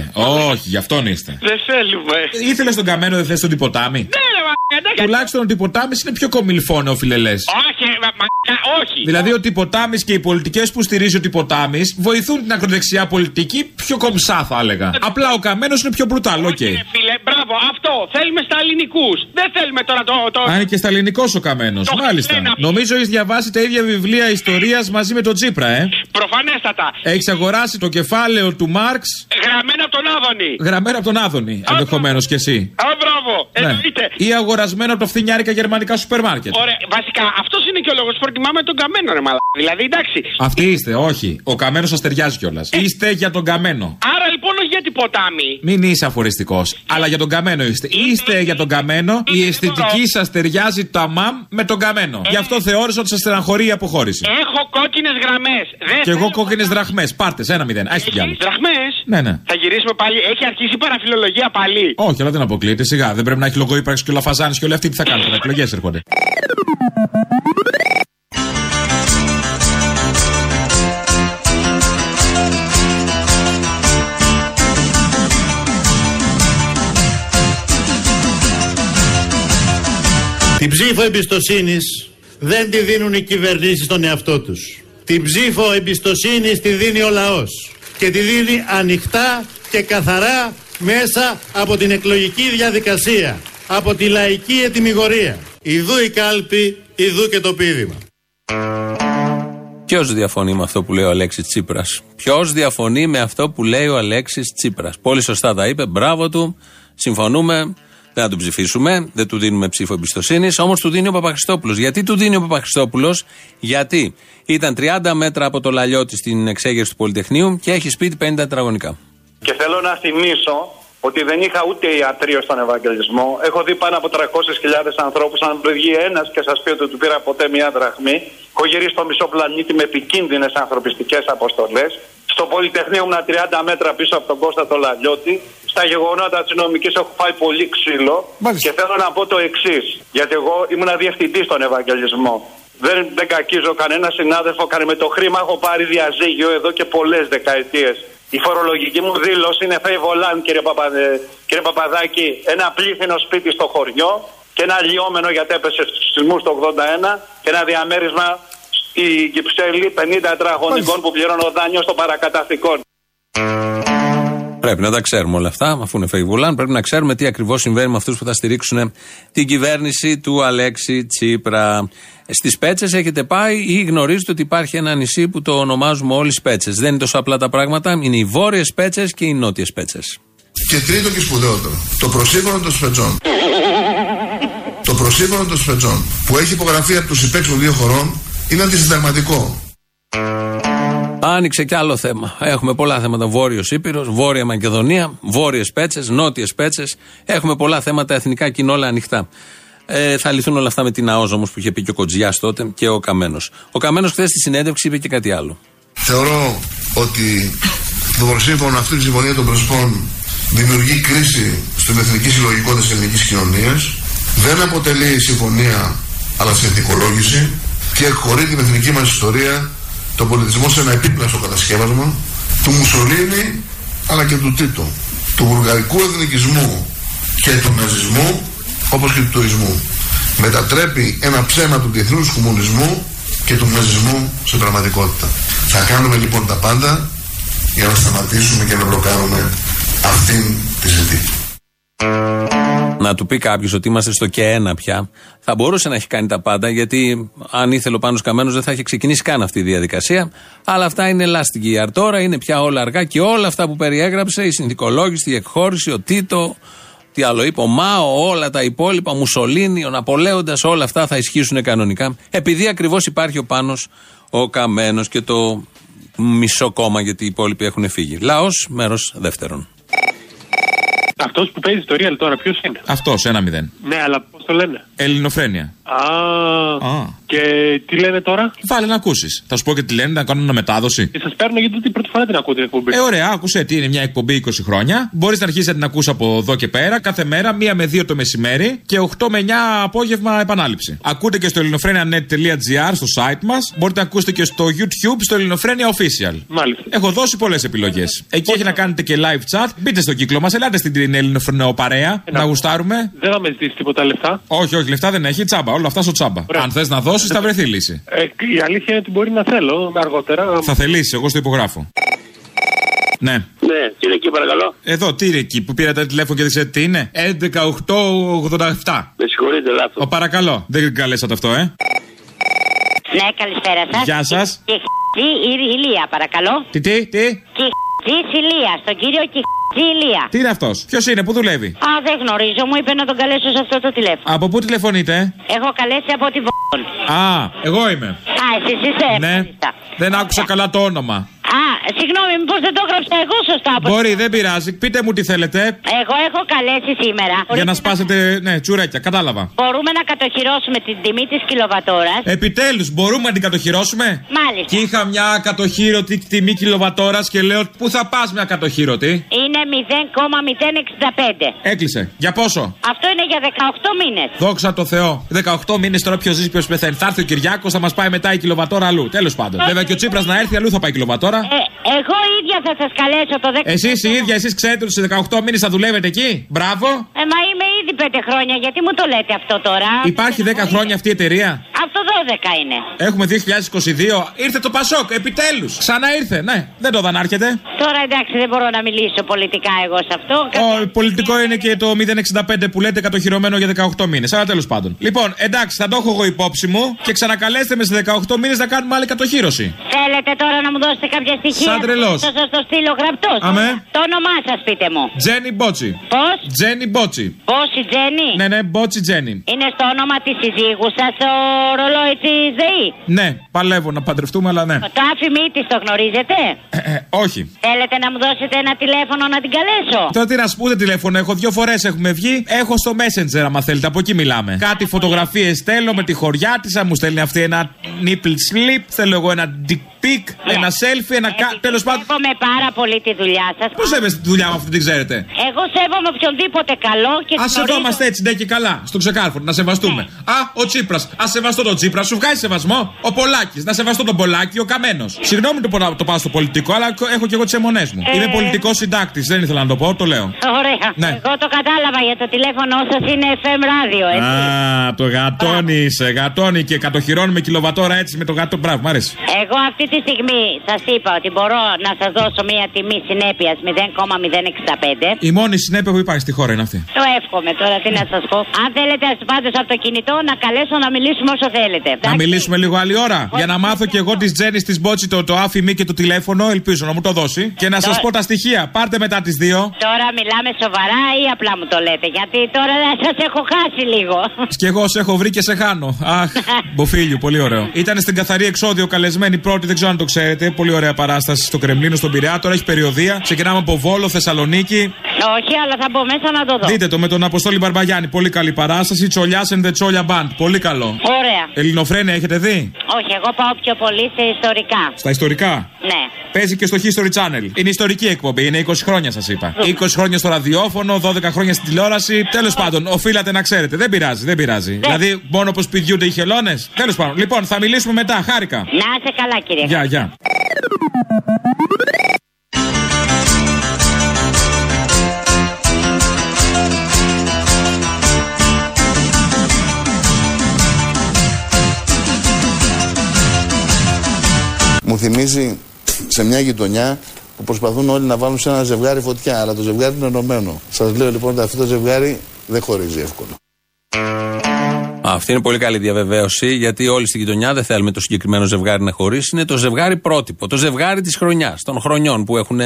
Όχι, γι' αυτόν είστε. Δεν θέλουμε. Ήθελες τον καμένο, δεν θες τον τυποτάμι; Ναι, ρε, μα. εντάξει. Τουλάχιστον ο τυποτάμι είναι πιο κομιλφό νεοφιλελέ. Όχι, ρε, μα. μα- όχι. Δηλαδή ο τυποτάμι και οι πολιτικές που στηρίζει ο τυποτάμι βοηθούν την ακροδεξιά πολιτική πιο κομψά, θα έλεγα. Απλά ο καμένος είναι πιο μπρουτάλ, οκ. Φίλε, μπράβο, αυτό. Θέλουμε στα ελληνικού. Δεν θέλουμε τώρα το. το... Α, είναι και στα ελληνικό ο καμένος. Το Μάλιστα. ένα. Νομίζω έχεις διαβάσει τα ίδια βιβλία ιστορίας μαζί με τον Τσίπρα, ε. Προφανέστατα. Έχεις αγοράσει το κεφάλαιο του Μάρξ Γραμμένο από τον Άδωνη. γραμμένο από τον Άδωνη. Ενδεχομένως κι εσύ. Α, μπράβο. Ναι. Εννοείται. Ή αγορασμένο από το φθηνιάρικα γερμανικά σούπερ μάρκετ. Ωραία, βασικά αυτός είναι και ο λόγος που προτιμάμε τον καμένο, ρε μαλά. Δηλαδή, εντάξει. Αυτοί είστε, όχι. Ο καμένος σας ταιριάζει κιόλας. Είστε για τον καμένο. Άρα λοιπόν όχι για την ποτάμι. Μην είσαι αφοριστικός. Αλλά για τον καμένο είστε. Είστε για τον καμένο. Η αισθητική σας ταιριάζει τα μαμ με τον καμένο. Γι' αυτό θεώρησα ότι σας στεναχωρεί η αποχώρηση. Έχω κόκκινε γραμμές. Και εγώ κόκκινες δραχμές. Πάρτε, ένα μηδέν. Άσε την κι άλλο. Δραχμές; Ναι, ναι. Θα γυρίσουμε πάλι. Έχει αρχίσει η παραφιλολογία πάλι. Όχι, αλλά δεν αποκλείεται. Σιγά. Δεν πρέπει να έχει λογό ύπαρξη και ο Λαφαζάνη και όλοι αυτοί τι θα κάνουν. Εκλογές έρχονται. Την ψήφο εμπιστοσύνης δεν τη δίνουν οι κυβερνήσεις στον εαυτό τους. Την ψήφο εμπιστοσύνη τη δίνει ο λαός. Και τη δίνει ανοιχτά και καθαρά μέσα από την εκλογική διαδικασία. Από τη λαϊκή ετοιμιγορία. Ιδού η κάλπη, ιδού και το πίδημα. Ποιος διαφωνεί με αυτό που λέει ο Αλέξης Τσίπρας; Ποιος διαφωνεί με αυτό που λέει ο Αλέξης Τσίπρας; Πολύ σωστά τα είπε. Μπράβο του. Συμφωνούμε. Δεν θα τον ψηφίσουμε. Δεν του δίνουμε ψήφο εμπιστοσύνης. Όμως του δίνει ο Παπαχριστόπουλος. Γιατί του δίνει ο Παπαχριστόπουλος, Γιατί ήταν 30 μέτρα από το λαλιώτη στην εξέγερση του Πολυτεχνείου και έχει σπίτι 50 τετραγωνικά. Και θέλω να θυμίσω ότι δεν είχα ούτε ιατρείο στον Ευαγγελισμό. Έχω δει πάνω από 300.000 ανθρώπους. Αν βγει ένας και σας πει ότι του πήρα ποτέ μία δραχμή, έχω γυρίσει στο μισό πλανήτη με επικίνδυνες ανθρωπιστικές αποστολές. Στο Πολυτεχνείο ήμουν 30 μέτρα πίσω από τον Κώστα το Λαλιώτη. Στα γεγονότα της νομικής έχω φάει πολύ ξύλο. Και θέλω να πω το εξής. Γιατί εγώ ήμουν διευθυντής στον Ευαγγελισμό. Δεν, δεν κακίζω κανένα συνάδελφο, καν με το χρήμα έχω πάρει διαζύγιο εδώ και πολλές δεκαετίες. Η φορολογική μου δήλωση είναι Φέιβολάν, κύριε, Παπαδε, κύριε Παπαδάκη, ένα πλήθυνο σπίτι στο χωριό και ένα λιόμενο γιατί έπεσε στου σεισμού το 81 και ένα διαμέρισμα στη Κυψέλη 50 τετραγωνικών που πληρώνω δάνειο στο παρακαταθήκον. Πρέπει να τα ξέρουμε όλα αυτά, αφού είναι Φεϊβουλάν. Πρέπει να ξέρουμε τι ακριβώς συμβαίνει με αυτούς που θα στηρίξουν την κυβέρνηση του Αλέξη Τσίπρα. Στις Πέτσες έχετε πάει ή γνωρίζετε ότι υπάρχει ένα νησί που το ονομάζουμε όλοι Πέτσες. Δεν είναι τόσο απλά τα πράγματα. Είναι οι βόρειες Πέτσες και οι νότιες Πέτσες. Και τρίτο και σπουδαιότερο, το προσύμφωνο των Σφετζών. το προσύμφωνο των Σφετζών που έχει υπογραφεί από τους υπέξου των δύο χωρών είναι αντισυνταγματικό. Άνοιξε κι άλλο θέμα. Έχουμε πολλά θέματα. Βόρειος Ήπειρος, Βόρεια Μακεδονία, Βόρειες Πέτσες, Νότιες Πέτσες. Έχουμε πολλά θέματα εθνικά και είναι όλα ανοιχτά. Ε, θα λυθούν όλα αυτά με την ΑΟΖ όμως που είχε πει και ο Κοτζιάς τότε και ο Καμένος. Ο Καμένος χθες στη συνέντευξη είπε και κάτι άλλο. Θεωρώ ότι το προσύμφωνο αυτή τη συμφωνία των Πρεσπών δημιουργεί κρίση στην εθνική συλλογικότητα της ελληνικής κοινωνίας. Δεν αποτελεί συμφωνία αλλά συνθηκολόγηση και χωρί την εθνική μας ιστορία, τον πολιτισμό σε ένα επίπλαστο κατασκεύασμα του Μουσολίνη αλλά και του Τίτο, του βουλγαρικού εθνικισμού και του ναζισμού όπως και του τουρισμού. Μετατρέπει ένα ψέμα του διεθνούς κομμουνισμού και του ναζισμού σε πραγματικότητα. Θα κάνουμε λοιπόν τα πάντα για να σταματήσουμε και να μπλοκάρουμε αυτήν τη συνθήκη. Να του πει κάποιος ότι είμαστε στο και ένα πια, θα μπορούσε να έχει κάνει τα πάντα, γιατί αν ήθελε ο Πάνος Καμένος δεν θα είχε ξεκινήσει καν αυτή η διαδικασία. Αλλά αυτά είναι last year. Τώρα είναι πια όλα αργά και όλα αυτά που περιέγραψε, η συνθηκολόγηση, η εκχώρηση, ο Τίτο, τι άλλο είπε, ο Μάο, όλα τα υπόλοιπα, ο Μουσολίνη, ο Ναπολέοντας, όλα αυτά θα ισχύσουν κανονικά. Επειδή ακριβώς υπάρχει ο Πάνος ο Καμένος και το μισό κόμμα, γιατί οι υπόλοιποι έχουν φύγει. Λαός, μέρος δεύτερον. Αυτός που παίζει το Real τώρα, ποιος είναι; Αυτός, ένα μηδέν. Ναι, αλλά πώ το λένε. Ελληνοφρένεια. Α, Και τι λένε τώρα; Βάλε να ακούσεις. Θα σου πω και τι λένε, να κάνουν μια μετάδοση. Και σας παίρνω γιατί την πρώτη φορά την ακούω την εκπομπή. Ε, ωραία, άκουσε τι είναι μια εκπομπή 20 χρόνια. Μπορείς να αρχίσεις να την ακούς από εδώ και πέρα κάθε μέρα, μία με δύο το μεσημέρι και 8 με 9 απόγευμα επανάληψη. Ακούτε και στο ελληνοφρένια.net.gr στο site μας. Μπορείτε να ακούσετε και στο YouTube στο Ελληνοφρένια Official. Μάλιστα. Έχω δώσει πολλές επιλογές. Εκεί έχει να κάνετε και live chat. Μπείτε στο κύκλο μας, ελάτε στην την Ελληνοφρενεο παρέα να γουστάρουμε. Δεν θα με ζητήσει τίποτα λεφτά. Όχι, όχι, λεφτά δεν έχει, τσάμπα. Όλα αυτά στο τσάμπα. Αν θες να δώσεις, θα βρεθεί λύση. Ε, η αλήθεια είναι ότι μπορεί να θέλω αργότερα. Θα θελήσει, εγώ στο υπογράφω. Ναι. Ναι, τι είναι εκεί παρακαλώ. Εδώ, τι είναι εκεί που πήρατε τηλέφωνο και δεν ξέρετε τι είναι; 11887. Με συγχωρείτε, λάθος. Ο παρακαλώ. Δεν καλέσατε αυτό, ε. Ναι, καλησπέρα σας. Γεια σας. Και χ***η η Ηλία, παρακαλώ. Τι, τι, τι; Και χ***η Ηλία, στον κύριο και χ***η Ηλία. Τι είναι αυτός; Ποιος είναι, πού δουλεύει; Α, δεν γνωρίζω, μου είπε να τον καλέσω σε αυτό το τηλέφωνο. Από πού τηλεφωνείτε; Έχω καλέσει από τη Β***ον. Α, εγώ είμαι. Α, εσείς είστε. Ναι. μάλιστα. Δεν άκουσα καλά το όνομα. Α, συγγνώμη, μήπως δεν το έγραψα εγώ σωστά. από- Μπορεί, δεν πειράζει. Πείτε μου τι θέλετε. Εγώ έχω καλέσει σήμερα. Για να σπάσετε, ναι, τσουρέκια, κατάλαβα. Μπορούμε να κατοχυρώσουμε την τιμή της κιλοβατόρας. Επιτέλους, μπορούμε να την κατοχυρώσουμε; Μάλιστα. Και είχα μια κατοχύρωτη τιμή κιλοβατόρας και λέω πού θα πας μια κατοχύρωτη. Είναι 0,065. Έκλεισε. Για πόσο; Αυτό είναι για 18 μήνες. Δόξα τω Θεώ. 18 μήνες τώρα ποιος ζει, ποιος πεθαίνει. Θα έρθει ο Κυριάκος, θα μας πάει μετά η κιλοβατόρα αλλού. Τέλος πάντων. Βέβαια και ο Τσίπρας να έρθει αλλού θα πάει η κιλοβατόρα. Ε, εγώ ίδια θα σας καλέσω το 10. Εσείς οι ίδια, εσείς ξέρετε ότι σε 18 μήνες θα δουλεύετε εκεί. Μπράβο. Ε, μα είμαι ήδη 5 χρόνια, γιατί μου το λέτε αυτό τώρα; Υπάρχει 10 χρόνια αυτή η εταιρεία; Αυτό 12 είναι. Έχουμε 2022. Ήρθε το Πασόκ, επιτέλους. Ξανά ήρθε, ναι. Δεν το είδα να έρχεται. Τώρα εντάξει, δεν μπορώ να μιλήσω πολιτικά εγώ σε αυτό. Ο πολιτικό είναι και το 065 που λέτε κατοχυρωμένο για 18 μήνες. Αλλά τέλος πάντων. Λοιπόν, εντάξει, θα το έχω εγώ υπόψη μου και ξανακαλέστε με σε 18 μήνες να κάνουμε άλλη κατοχύρωση. Θέλετε τώρα να μου δώσετε κάποια στοιχεία; Σαν τρελός. Θα σας το στείλω γραπτός. Αμέ. Το όνομά σας πείτε μου. Τζένι Μπότσι. Πώς; Τζένι Μπότσι. Πόση Τζένι; Ναι, ναι, Μπότσι Τζένι. Είναι στο όνομα της συζύγου σα το ρολόι της ΔΕΗ; Ναι, παλεύω να παντρευτούμε, αλλά ναι. Το άφημί της το γνωρίζετε; Ε, ε, όχι. Θέλετε να μου δώσετε ένα τηλέφωνο να την καλέσω; Τώρα τι να σου πούμε τηλέφωνο, έχω δύο φορές έχουμε βγει. Έχω στο Messenger, άμα θέλετε, από εκεί μιλάμε. Κάτι φωτογραφίες στέλνω με τη χωριά της, αν μου στέλνει αυτή ένα nipple slip, θέλω εγώ ένα dick pic, ένα selfie, ένα κα... Τέλος πάντων. Σέβομαι πάρα πολύ τη δουλειά σας. Πώς σέβεστε τη δουλειά μου αυτή, την ξέρετε; Εγώ σέβομαι οποιονδήποτε καλό και Α γνωρίζω- σεβόμαστε έτσι, ναι και καλά. Στο ξεκάρφωτο, να σεβαστούμε. Α, ο Τσίπρας. Α σεβαστώ τον Τσίπρας, σου βγάζει σεβασμό. Ο Πολάκης, να σεβαστώ τον Πολάκη, ο Καμένος. Συγγνώμη το, πω- το πάω στο πολιτικό, αλλά έχω και εγώ τις αιμονές μου. Ε. Είμαι πολιτικός συντάκτης, δεν ήθελα να το πω, το λέω. Ωραία. Ναι. Εγώ το κατάλαβα για το τηλέφωνο σας είναι FM ράδιο, έτσι. Α, το γατόνι είσαι, γατόνι και κατοχυρώνουμε κιλοβατόρα έτσι με το γατό. Μπράβο, μ' αρέσει. Εγώ αυτή τη στιγμή σας είπα ότι μπορώ να σας δώσω μια τιμή συνέπειας 0,065. Η μόνη συνέπεια που υπάρχει στη χώρα είναι αυτή. Το εύχομαι τώρα, τι να σας πω. Αν θέλετε, πάντω από το κινητό να καλέσω να μιλήσουμε όσο θέλετε. Να Εντάξει; μιλήσουμε λίγο άλλη ώρα. Για να μάθω και εγώ τη Τζέννη της Μπότση το, το άφημί και το τηλέφωνο, ελπίζω να μου το δώσει. Και να σας πω τα στοιχεία. Πάρτε μετά τις δύο. Τώρα μιλάμε σοβαρά ή απλά μου το λέτε, γιατί τώρα σας έχω χάσει λίγο. Και εγώ σε έχω βρει και σε χάνω. Αχ, μποφίλιου, πολύ ωραίο. Ήταν στην καθαρή εξόδιο καλεσμένη πρώτη, δεν ξέρω αν το ξέρετε. Πολύ ωραία παράσταση στο Κρεμλίνο, στον Πειραιά. Τώρα έχει περιοδία. Ξεκινάμε από Βόλο, Θεσσαλονίκη. Όχι, αλλά θα μπω μέσα να το δω. Δείτε το με τον Αποστόλη Μπαρμπαγιάννη. Πολύ καλή παράσταση. Τσολιάς and the Τσόλια Band. Πολύ καλό. Ωραία. Ελληνοφρένια έχετε δει; Όχι, εγώ πάω πιο πολύ σε ιστορικά. Στα ιστορικά; Ναι. Παίζει και στο History Channel. Είναι ιστορική εκπομπή. Είναι 20 χρόνια σας είπα. 20 χρόνια στο ραδιόφωνο, 12 χρόνια στην τηλεόραση. Τέλος πάντων, οφείλατε να ξέρετε. Δεν πειράζει, δεν πειράζει. Δηλαδή, μόνο που σπηδιούνται οι χελώνες. Τέλος πάντων. Λοιπόν, θα μιλήσουμε μετά. Χάρηκα. Να είσαι καλά, κύριε. Γεια, γεια. Μου θυμίζει σε μια γειτονιά που προσπαθούν όλοι να βάλουν σε ένα ζευγάρι φωτιά, αλλά το ζευγάρι είναι ενωμένο. Σας λέω λοιπόν ότι αυτό το ζευγάρι δεν χωρίζει εύκολα. Αυτή είναι πολύ καλή διαβεβαίωση, γιατί όλοι στη γειτονιά δεν θέλουμε το συγκεκριμένο ζευγάρι να χωρίσει. Είναι το ζευγάρι πρότυπο, το ζευγάρι της χρονιάς, των χρονιών που έχουν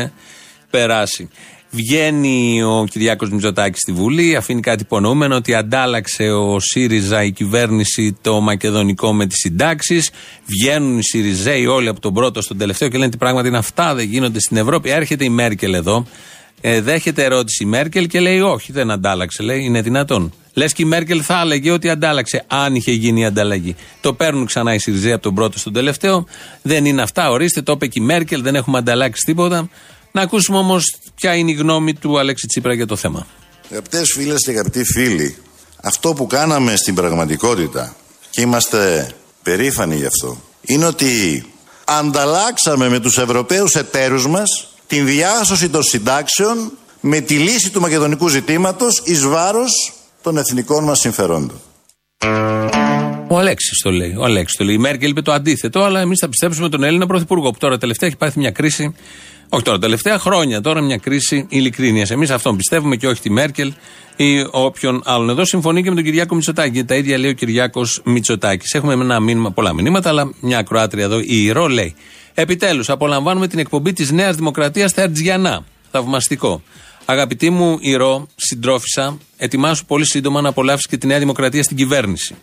περάσει. Βγαίνει ο Κυριάκος Μητσοτάκης στη Βουλή, αφήνει κάτι υπονοούμενο ότι αντάλλαξε ο ΣΥΡΙΖΑ η κυβέρνηση το μακεδονικό με τις συντάξεις. Βγαίνουν οι ΣΥΡΙΖΑΙ όλοι από τον πρώτο στον τελευταίο και λένε ότι πράγματι είναι αυτά, δεν γίνονται στην Ευρώπη. Έρχεται η Μέρκελ εδώ, ε, δέχεται ερώτηση η Μέρκελ και λέει όχι δεν αντάλλαξε, λέει είναι δυνατόν. Λες και η Μέρκελ θα έλεγε ότι αντάλλαξε, αν είχε γίνει η ανταλλαγή. Το παίρνουν ξανά οι ΣΥΡΙΖΑΙ από τον πρώτο στον τελευταίο. Δεν είναι αυτά, ορίστε, το είπε και η Μέρκελ, δεν έχουμε ανταλλάξει τίποτα. Να ακούσουμε όμως ποια είναι η γνώμη του Αλέξη Τσίπρα για το θέμα. Αγαπητές φίλες και αγαπητοί φίλοι, αυτό που κάναμε στην πραγματικότητα και είμαστε περήφανοι γι' αυτό είναι ότι ανταλλάξαμε με τους Ευρωπαίους εταίρους μας την διάσωση των συντάξεων με τη λύση του μακεδονικού ζητήματος εις βάρος των εθνικών μας συμφερόντων. Ο Αλέξης το λέει. Ο Αλέξης το λέει. Η Μέρκελ είπε το αντίθετο, αλλά εμείς θα πιστέψουμε τον Έλληνα Πρωθυπουργό που τώρα τελευταία έχει πάθει μια κρίση. Όχι τώρα, τελευταία χρόνια τώρα μια κρίση ειλικρίνειας. Εμείς αυτόν πιστεύουμε και όχι τη Μέρκελ ή όποιον άλλον. Εδώ συμφωνεί και με τον Κυριάκο Μητσοτάκη. Τα ίδια λέει ο Κυριάκος Μητσοτάκης. Έχουμε ένα μήνυμα, πολλά μηνύματα, αλλά μια ακροάτρια εδώ, η Ηρώ, λέει. Επιτέλους, απολαμβάνουμε την εκπομπή της Νέας Δημοκρατίας στα Ερτζιανά. Θαυμαστικό. Αγαπητή μου Ηρώ, συντρόφισα, ετοιμάσου πολύ σύντομα να απολαύσεις και τη Νέα Δημοκρατία στην κυβέρνηση.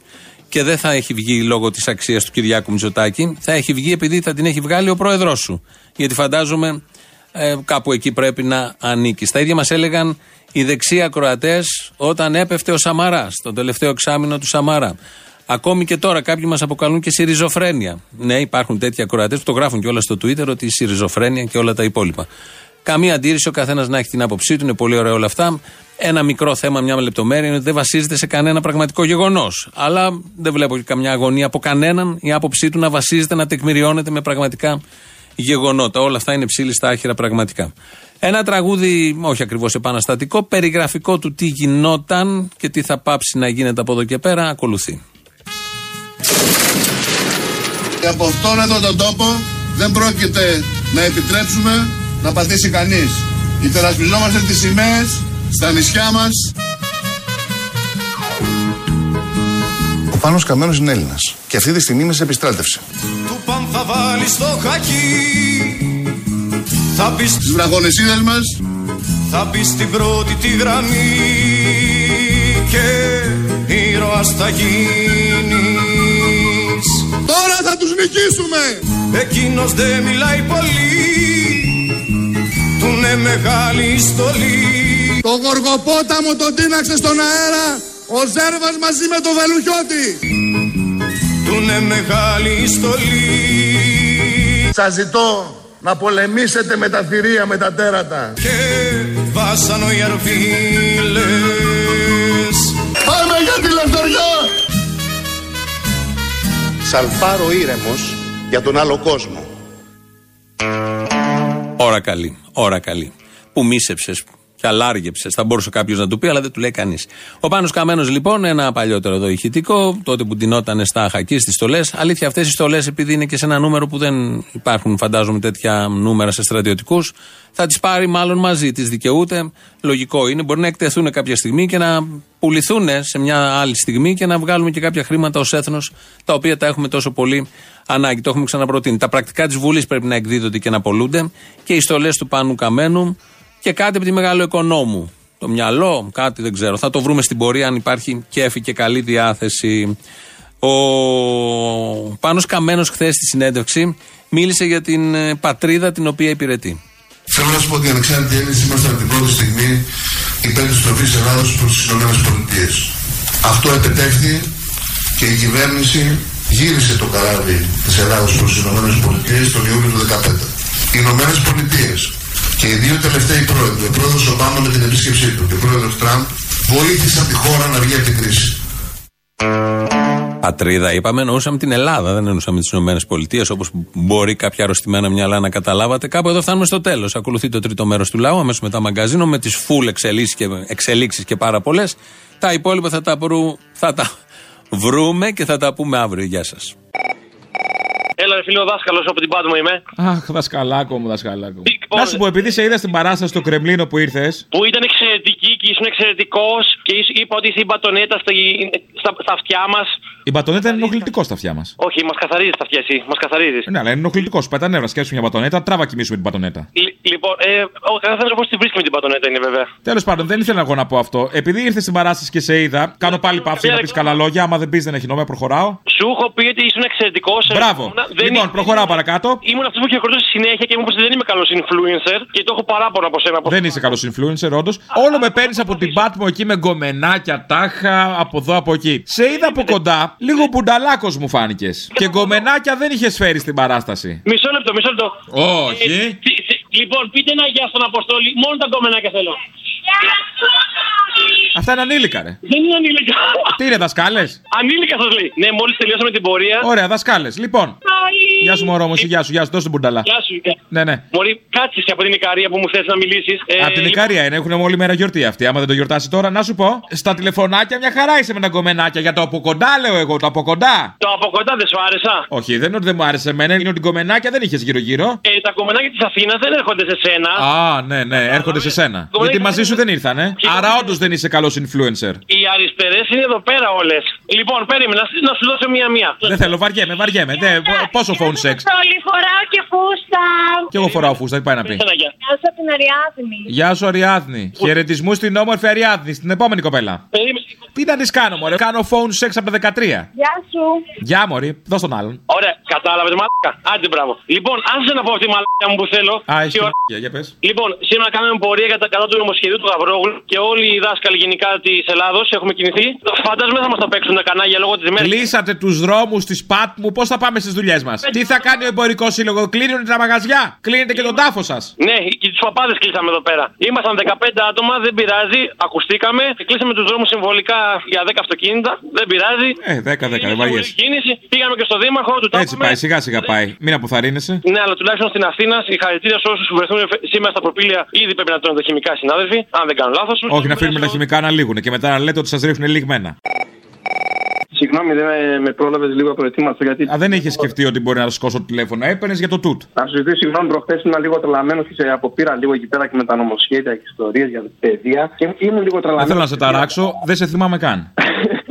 Και δεν θα έχει βγει λόγω της αξίας του Κυριάκου Μητσοτάκη, θα έχει βγει επειδή θα την έχει βγάλει ο πρόεδρός σου. Γιατί φαντάζομαι ε, κάπου εκεί πρέπει να ανήκει. Τα ίδια μας έλεγαν οι δεξιοί ακροατές όταν έπεφτε ο Σαμαρά, τον τελευταίο εξάμεινο του Σαμαρά. Ακόμη και τώρα κάποιοι μας αποκαλούν και σιριζοφρένεια. Ναι, υπάρχουν τέτοιοι ακροατές που το γράφουν και όλα στο Twitter ότι η σιριζοφρένεια και όλα τα υπόλοιπα. Καμία αντίρρηση, ο καθένας να έχει την άποψή του, είναι πολύ ωραία όλα αυτά. Ένα μικρό θέμα, μια λεπτομέρεια είναι ότι δεν βασίζεται σε κανένα πραγματικό γεγονός. Αλλά δεν βλέπω και καμιά αγωνία από κανέναν η άποψή του να βασίζεται, να τεκμηριώνεται με πραγματικά γεγονότα. Όλα αυτά είναι ψήλοι στα άχυρα πραγματικά. Ένα τραγούδι, όχι ακριβώς επαναστατικό, περιγραφικό του τι γινόταν και τι θα πάψει να γίνεται από εδώ και πέρα, ακολουθεί. Και από αυτόν εδώ τον τόπο δεν πρόκειται να επιτρέψουμε να παθήσει κανείς. Υπερασπιζόμαστε τις σημαίες στα νησιά μας. Πάνος Καμένος είναι Έλληνας. Και αυτή τη στιγμή είμαι σε επιστράτευση. Του παν θα βάλει στο χακί. Θα μπει Τις βραχονεσίδες μας Θα μπει στην πρώτη τη γραμμή. Και ήρωας θα γίνεις. Τώρα θα τους νικήσουμε. Εκείνος δεν μιλάει πολύ. Τούνε μεγάλη στολή. Το γοργοπόταμο τον τίναξε στον αέρα ο Ζέρβας μαζί με το Βελουχιώτη. Τούνε μεγάλη στολή Σας ζητώ να πολεμήσετε με τα θηρία, με τα τέρατα. Και βάσανο οι αρβίλες Πάμε για τη λευτεριά! Σαλπάρω ήρεμος για τον άλλο κόσμο. Ώρα καλή, ώρα καλή. Που μίσεψες και αλάργεψε, θα μπορούσε κάποιος να του πει, αλλά δεν του λέει κανείς. Ο Πάνος Καμένος, λοιπόν, ένα παλιότερο εδώ ηχητικό, τότε που τεινόταν στα χακί στις στολές. Αλήθεια, αυτές οι στολές, επειδή είναι και σε ένα νούμερο που δεν υπάρχουν, φαντάζομαι, τέτοια νούμερα σε στρατιωτικούς, θα τις πάρει μάλλον μαζί. Τις δικαιούται. Λογικό είναι. Μπορεί να εκτεθούν κάποια στιγμή και να πουληθούν σε μια άλλη στιγμή και να βγάλουμε και κάποια χρήματα ως έθνος, τα οποία τα έχουμε τόσο πολύ ανάγκη. Το έχουμε ξαναπροτείνει. Τα πρακτικά της Βουλής πρέπει να εκδίδονται και να πολλούνται και οι στολές του Πάνου Καμένου και κάτι από τη Μεγάλο Οικονόμου. Το μυαλό, κάτι δεν ξέρω. Θα το βρούμε στην πορεία αν υπάρχει κέφι και καλή διάθεση. Ο Πάνος Καμένος χθες στη συνέντευξη μίλησε για την ε, πατρίδα την οποία υπηρετεί. Θέλω να σου πω ότι οι ανεξάρτητοι Έλληνες ήμασταν από την πρώτη στιγμή υπέρ της τροφή Ελλάδος προς τις ΗΠΑ. Αυτό επετέχθη και η κυβέρνηση γύρισε το καράβι της Ελλάδος προς τις ΗΠΑ τον Ιούλιο του 2015. Οι Ηνωμένες Πολιτείες και οι δύο τελευταίοι πρόεδροι, ο πρόεδρος Ομπάμα με την επίσκεψή του και ο πρόεδρος Τραμπ, βοήθησαν τη χώρα να βγει από την κρίση. Πατρίδα, είπαμε, εννοούσαμε την Ελλάδα, δεν εννοούσαμε τις Ηνωμένες Πολιτείες, όπως μπορεί κάποια αρρωστημένα μυαλά να καταλάβατε. Κάπου εδώ φτάνουμε στο τέλος. Ακολουθεί το τρίτο μέρος του λαού, αμέσως μετά μαγκαζίνο, με τις φουλ εξελίξεις και, εξελίξεις και πάρα πολλές. Τα υπόλοιπα θα τα, βρου, θα τα βρούμε και θα τα πούμε αύριο. Γεια σας. Έλα, ρε φίλε, ο δάσκαλος από την Πάτμο είμαι. Αχ, δασκαλάκο μου, δασκαλάκο μου. Να σου πω, επειδή σε είδα στην παράσταση στο Κρεμλίνο που ήρθες. Που ήταν εξαιρετική και ήσουν εξαιρετικός και ήσ- είπα ότι είσαι η μπατονέτα στα, στα, στα αυτιά μας. Η μπατονέτα είναι ενοχλητικός στα αυτιά μας. Όχι, μας καθαρίζει τα αυτιά εσύ. Μας καθαρίζεις. Ναι, αλλά είναι ενοχλητικός. Σου πετά νεύρα, σκέψου μια μπατονέτα, τράβα κοιμήσουμε την μπατονέτα. Λοιπόν, ε, ο καθένας πώ τη βρίσκει με την μπατονέτα είναι βέβαια. Τέλος πάντων, δεν ήθελα εγώ να πω αυτό. Επειδή ήρθε στην παράσταση και σε είδα, κάνω πάλι παύση να πεις καλά λόγια. Άμα δεν πεις, δεν έχει νόημα, προχωράω. Σου έχω πει ότι ήσουν εξαιρετικός. Μπράβο. Λοιπόν, προχωράω παρακάτω. Ήμουν αυτός που χειροκροτούσε συνέχεια και μου είπε ότι δεν είμαι καλός influencer και το έχω παράπονο από σένα. Δεν είσαι καλός influencer, όντως. Όλο με παίρνεις από την Πάτμο εκεί με γκομενάκια, τάχα, από εδώ από εκεί. Σε είδα από κοντά, λίγο μπουνταλάκος μου φάνηκες. Και γκομενάκια δεν είχες φέρει στην παράσταση. Μισό λεπτό, μισό λεπτό. Όχι. Ε, τι- τι- λοιπόν, πείτε ένα γεια στον Αποστόλη. Μόνο τα κομμενάκια θέλω. Αυτά είναι ανήλικα, ρε. Δεν είναι ανήλικα. Τι είναι, δασκάλες; Ανήλικα σας λέει. Ναι, μόλις τελειώσαμε την πορεία. Ωραία, δασκάλες. Λοιπόν. Γεια σου, μωρό μου, εσύ, γεια σου, γεια σου, δώσ' τον μπουνταλά. Γεια σου. γεια. Ναι, ναι. Μωρή, κάτσε και από την Ικαρία που μου θες να μιλήσεις. Ε, Απ' την Ικαρία είναι, έχουν όλη μέρα γιορτή αυτή. Άμα δεν το γιορτάσει τώρα, να σου πω. Στα τηλεφωνάκια μια χαρά είσαι με τα γκομενάκια. Για το από κοντά λέω εγώ, το από κοντά. Το από κοντά δεν σου άρεσα. Όχι, δεν είναι ότι δεν μου άρεσε εμένα, είναι ότι γκομενάκια δεν είχες γύρω-γύρω. Ε, τα κομμενάκια της Αθήνας δεν έρχονται σε σένα. Α, ναι, ναι, έρχονται σε σένα. Γιατί μαζί σου δεν ήρθανε. Άρα όντως δεν είσαι καλός influencer. Οι αριστερές είναι εδώ πέρα όλες. Λοιπόν, περίμενα να, να σου δώσω μία-μία. Δεν θέλω, βαριέμαι, βαριέμαι. Ναι, πο- πόσο phone sex. Όλοι φοράω και φούστα. Κι εγώ φοράω φούστα, τι πάει να πει. Γεια σου από την Αριάδνη. Γεια σου, Αριάδνη. Χαιρετισμού στην όμορφη Αριάδνη, στην επόμενη κοπέλα. Τι να της κάνω, Μωρέ; Κάνω phone sex από τα 13. Γεια σου. Γεια, Μωρή, δώσ' τον άλλον. Ωραία, κατάλαβες μαλάκα. Άντε, μπράβο. Λοιπόν, άσε να πω αυτή τη μαλάκα μου που θέλω. Α, έχει Τι ώρα- για, για πες. Λοιπόν, σήμερα κάναμε πορεία για τα κατά του νομοσχεδίου του Γαβρόγλου και όλοι οι δάσκαλοι γενικά της Ελλάδος έχουμε κινηθεί. Φαντάζομαι δεν θα μας τα παίξουν τα κανάλια λόγω της μέρας. Κλείσατε τους δρόμους της Πάτμου, πώς θα πάμε στις δουλειές μας; Τι θα κάνει ο εμπορικό σύλλογο, κλείνουν τα μαγαζιά, κλείνετε και τον τάφο σας. Ναι, και τους παπάδες κλείσαμε εδώ πέρα. Ήμασταν 15 άτομα, δεν πειράζει. Ακουστήκαμε. Κλείσαμε τους δρόμους συμβολικά για 10 αυτοκίνητα. Δεν πειράζει. Ε, 10-10, δεν βαριέσαι. Κίνηση. Πήγαμε και στο Δήμαρχο, του Έτσι πάει, σιγά σιγά πάει. Μην αποθαρρύνεσαι. Ναι, αλλά τουλάχιστον στην Αθήνα, συγχαρητήρια σε όσους βρεθούν σήμερα στα προπήλαια. Ήδη πρέπει να τρώνε τα χημικά συνάδελφοι, αν δεν κάνω λάθος. Όχι να αφήνουμε τα χημικά να λήγουν και μετά να λέτε ότι σας ρίχνουν λιγμένα. Συγγνώμη, δεν με, με πρόλαβες λίγο προετοίμαστο γιατί. Α, δεν είχες σκεφτεί ότι μπορεί να σηκώσω το τηλέφωνο. Έπαιρνες για το τούτ. Να σου ζητήσω συγγνώμη, προχθές ήμουν λίγο τρελαμένος και σε αποπήρα λίγο εκεί πέρα και με τα νομοσχέδια και ιστορίες για παιδεία. Και ήμουν λίγο Δεν τρελαμένο. θέλω να σε ταράξω, δεν σε θυμάμαι καν.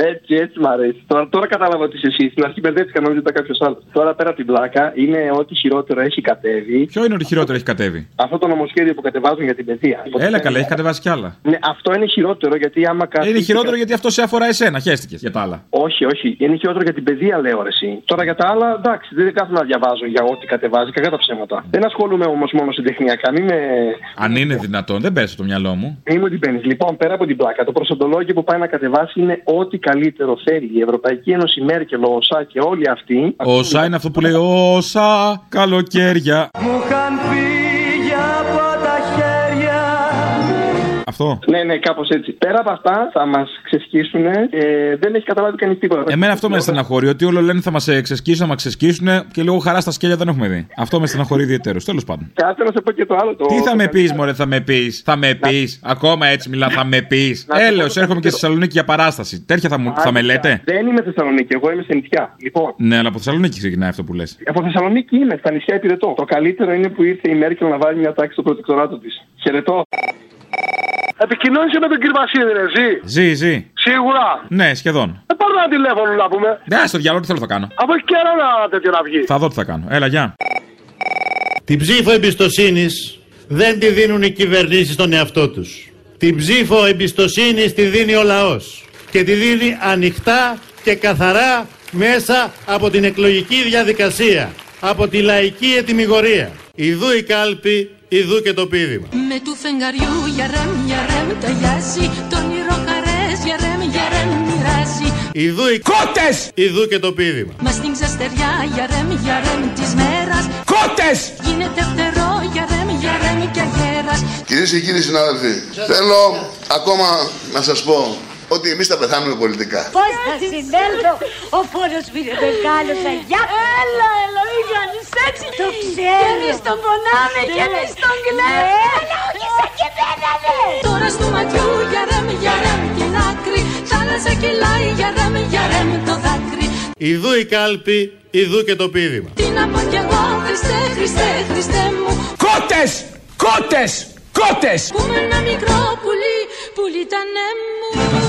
Έτσι, έτσι μ' αρέσει. Τώρα, τώρα κατάλαβα ότι είσαι εσύ. Στην αρχή μπερδεύτηκα νόμιζα ότι ήταν κάποιος άλλος. Τώρα πέρα από την πλάκα είναι ότι χειρότερο έχει κατέβει. Ποιο είναι ότι χειρότερο έχει κατέβει; Αυτό το νομοσχέδιο που κατεβάζουν για την παιδεία. Έλα καλά, έχει κατεβάσει κι άλλα. Ναι, αυτό είναι χειρότερο γιατί άμα κάτι. Είναι χειρότερο γιατί αυτό σε αφορά εσένα, χαίστηκες για τα άλλα. Όχι, όχι. Είναι χειρότερο για την παιδεία, λέω ρε, εσύ. Τώρα για τα άλλα, εντάξει, δεν κάθομαι να διαβάζω για ό,τι κατεβάζει, κακά τα ψέματα. Δεν ασχολούμαι όμως μόνο συντεχνιακά. Μην με. Αν είναι δυνατόν, δεν πέρασε το μυαλό μου. Μη μου την παίρνεις. Λοιπόν, πέρα από την πλάκα, το προσοντολόγιο που πάει να κατεβάσει είναι ό,τι καλύτερο θέλει η Ευρωπαϊκή Ένωση, Μέρκελ, ο ΟΣΑ και όλοι αυτοί. Όσα είναι αυτό που λέει Όσα καλοκαίρια. Μου είχαν φύγει Αυτό; Ναι, ναι, κάπως έτσι. Πέρα από αυτά θα μας ξεσκίσουν. Ε, δεν έχει καταλάβει κανείς τίποτα. Εμένα αυτό με στεναχωρεί. Ότι όλο λένε θα μας ξεσκίσουν, θα μας ξεσκίσουν και λίγο χαράς στα σκέλια δεν έχουμε δει. Αυτό με στεναχωρεί ιδιαίτερω. Τέλος πάντων. Κάτσε να σε πω και το άλλο. Το... Τι θα με πεις, Μωρέ, θα με πεις. Θα με πεις. Ακόμα έτσι μιλά, θα με πεις. Έλεω, έρχομαι και στη Θεσσαλονίκη για παράσταση. Τέτοια θα, μου, θα με λέτε; Δεν είμαι Θεσσαλονίκη, εγώ είμαι σε νησιά. Λοιπόν, Ναι, αλλά από Θεσσαλονίκη ξεκινάει αυτό που λες. από Θεσσαλονίκη είμαι, στα νησιά υπηρετώ. Το καλύτερο είναι που ήρθε η Μέρκελ να βάλει μια τάξη στο προτεκτοράτο της. Χαιρετώ. Επικοινώνησε με τον κύριο Βασίλη, ρε, ζει; Ζει, ζει. Σίγουρα. Ναι, σχεδόν. Δεν πάρω ένα τηλέφωνο να πούμε. Ναι, στο διάλογο τι θέλω θα κάνω. Από έχει καιρό να τέτοιο να βγει. Θα δω τι θα κάνω. Έλα, γεια. Την ψήφο εμπιστοσύνης δεν τη δίνουν οι κυβερνήσεις στον εαυτό τους. Την ψήφο εμπιστοσύνης τη δίνει ο λαός. Και τη δίνει ανοιχτά και καθαρά μέσα από την εκλογική διαδικασία. Από τη λαϊκή ετοιμιγορία. Ιδού η κάλπη, ιδού και το πίδημα. Με του φεγγαριού για ρεμ, για ρεμ ταιριάζει Το όνειρο χαρές για ρεμ, για ρεμ μοιράζει Ιδού οι κότες! Ιδού και το πίδημα. Μα στην ξαστεριά για ρεμ, για ρεμ της μέρας Κότες! Γίνεται φτερό για ρεμ, για ρεμ και αγέρας Κυρίες και κύριοι συνάδελφοι, θέλω ακόμα να σας πω ότι εμείς θα πεθάνουμε πολιτικά. Πώς θα συνέλθω, ο πόνος μου είναι μεγάλος, αγιά. Έλα, έλα, μην κάνεις έτσι. Το ξέρω. Και εμείς τον πονάμε και εμείς τον κλαίμε. Έλα, όχι σαν και εμένα, ναι. Τώρα στο ματιού για ρεμ, για ρεμ την άκρη Θάλασσα κυλάει για ρεμ, για ρεμ το δάκρυ Ιδού η κάλπη, ιδού και το πίδημα. Τι να πω κι εγώ, Χριστέ, Χριστέ, Χριστέ μου Κότες! Κότες! Κότες! Που με ένα μικρό πουλί, πουλί τα μου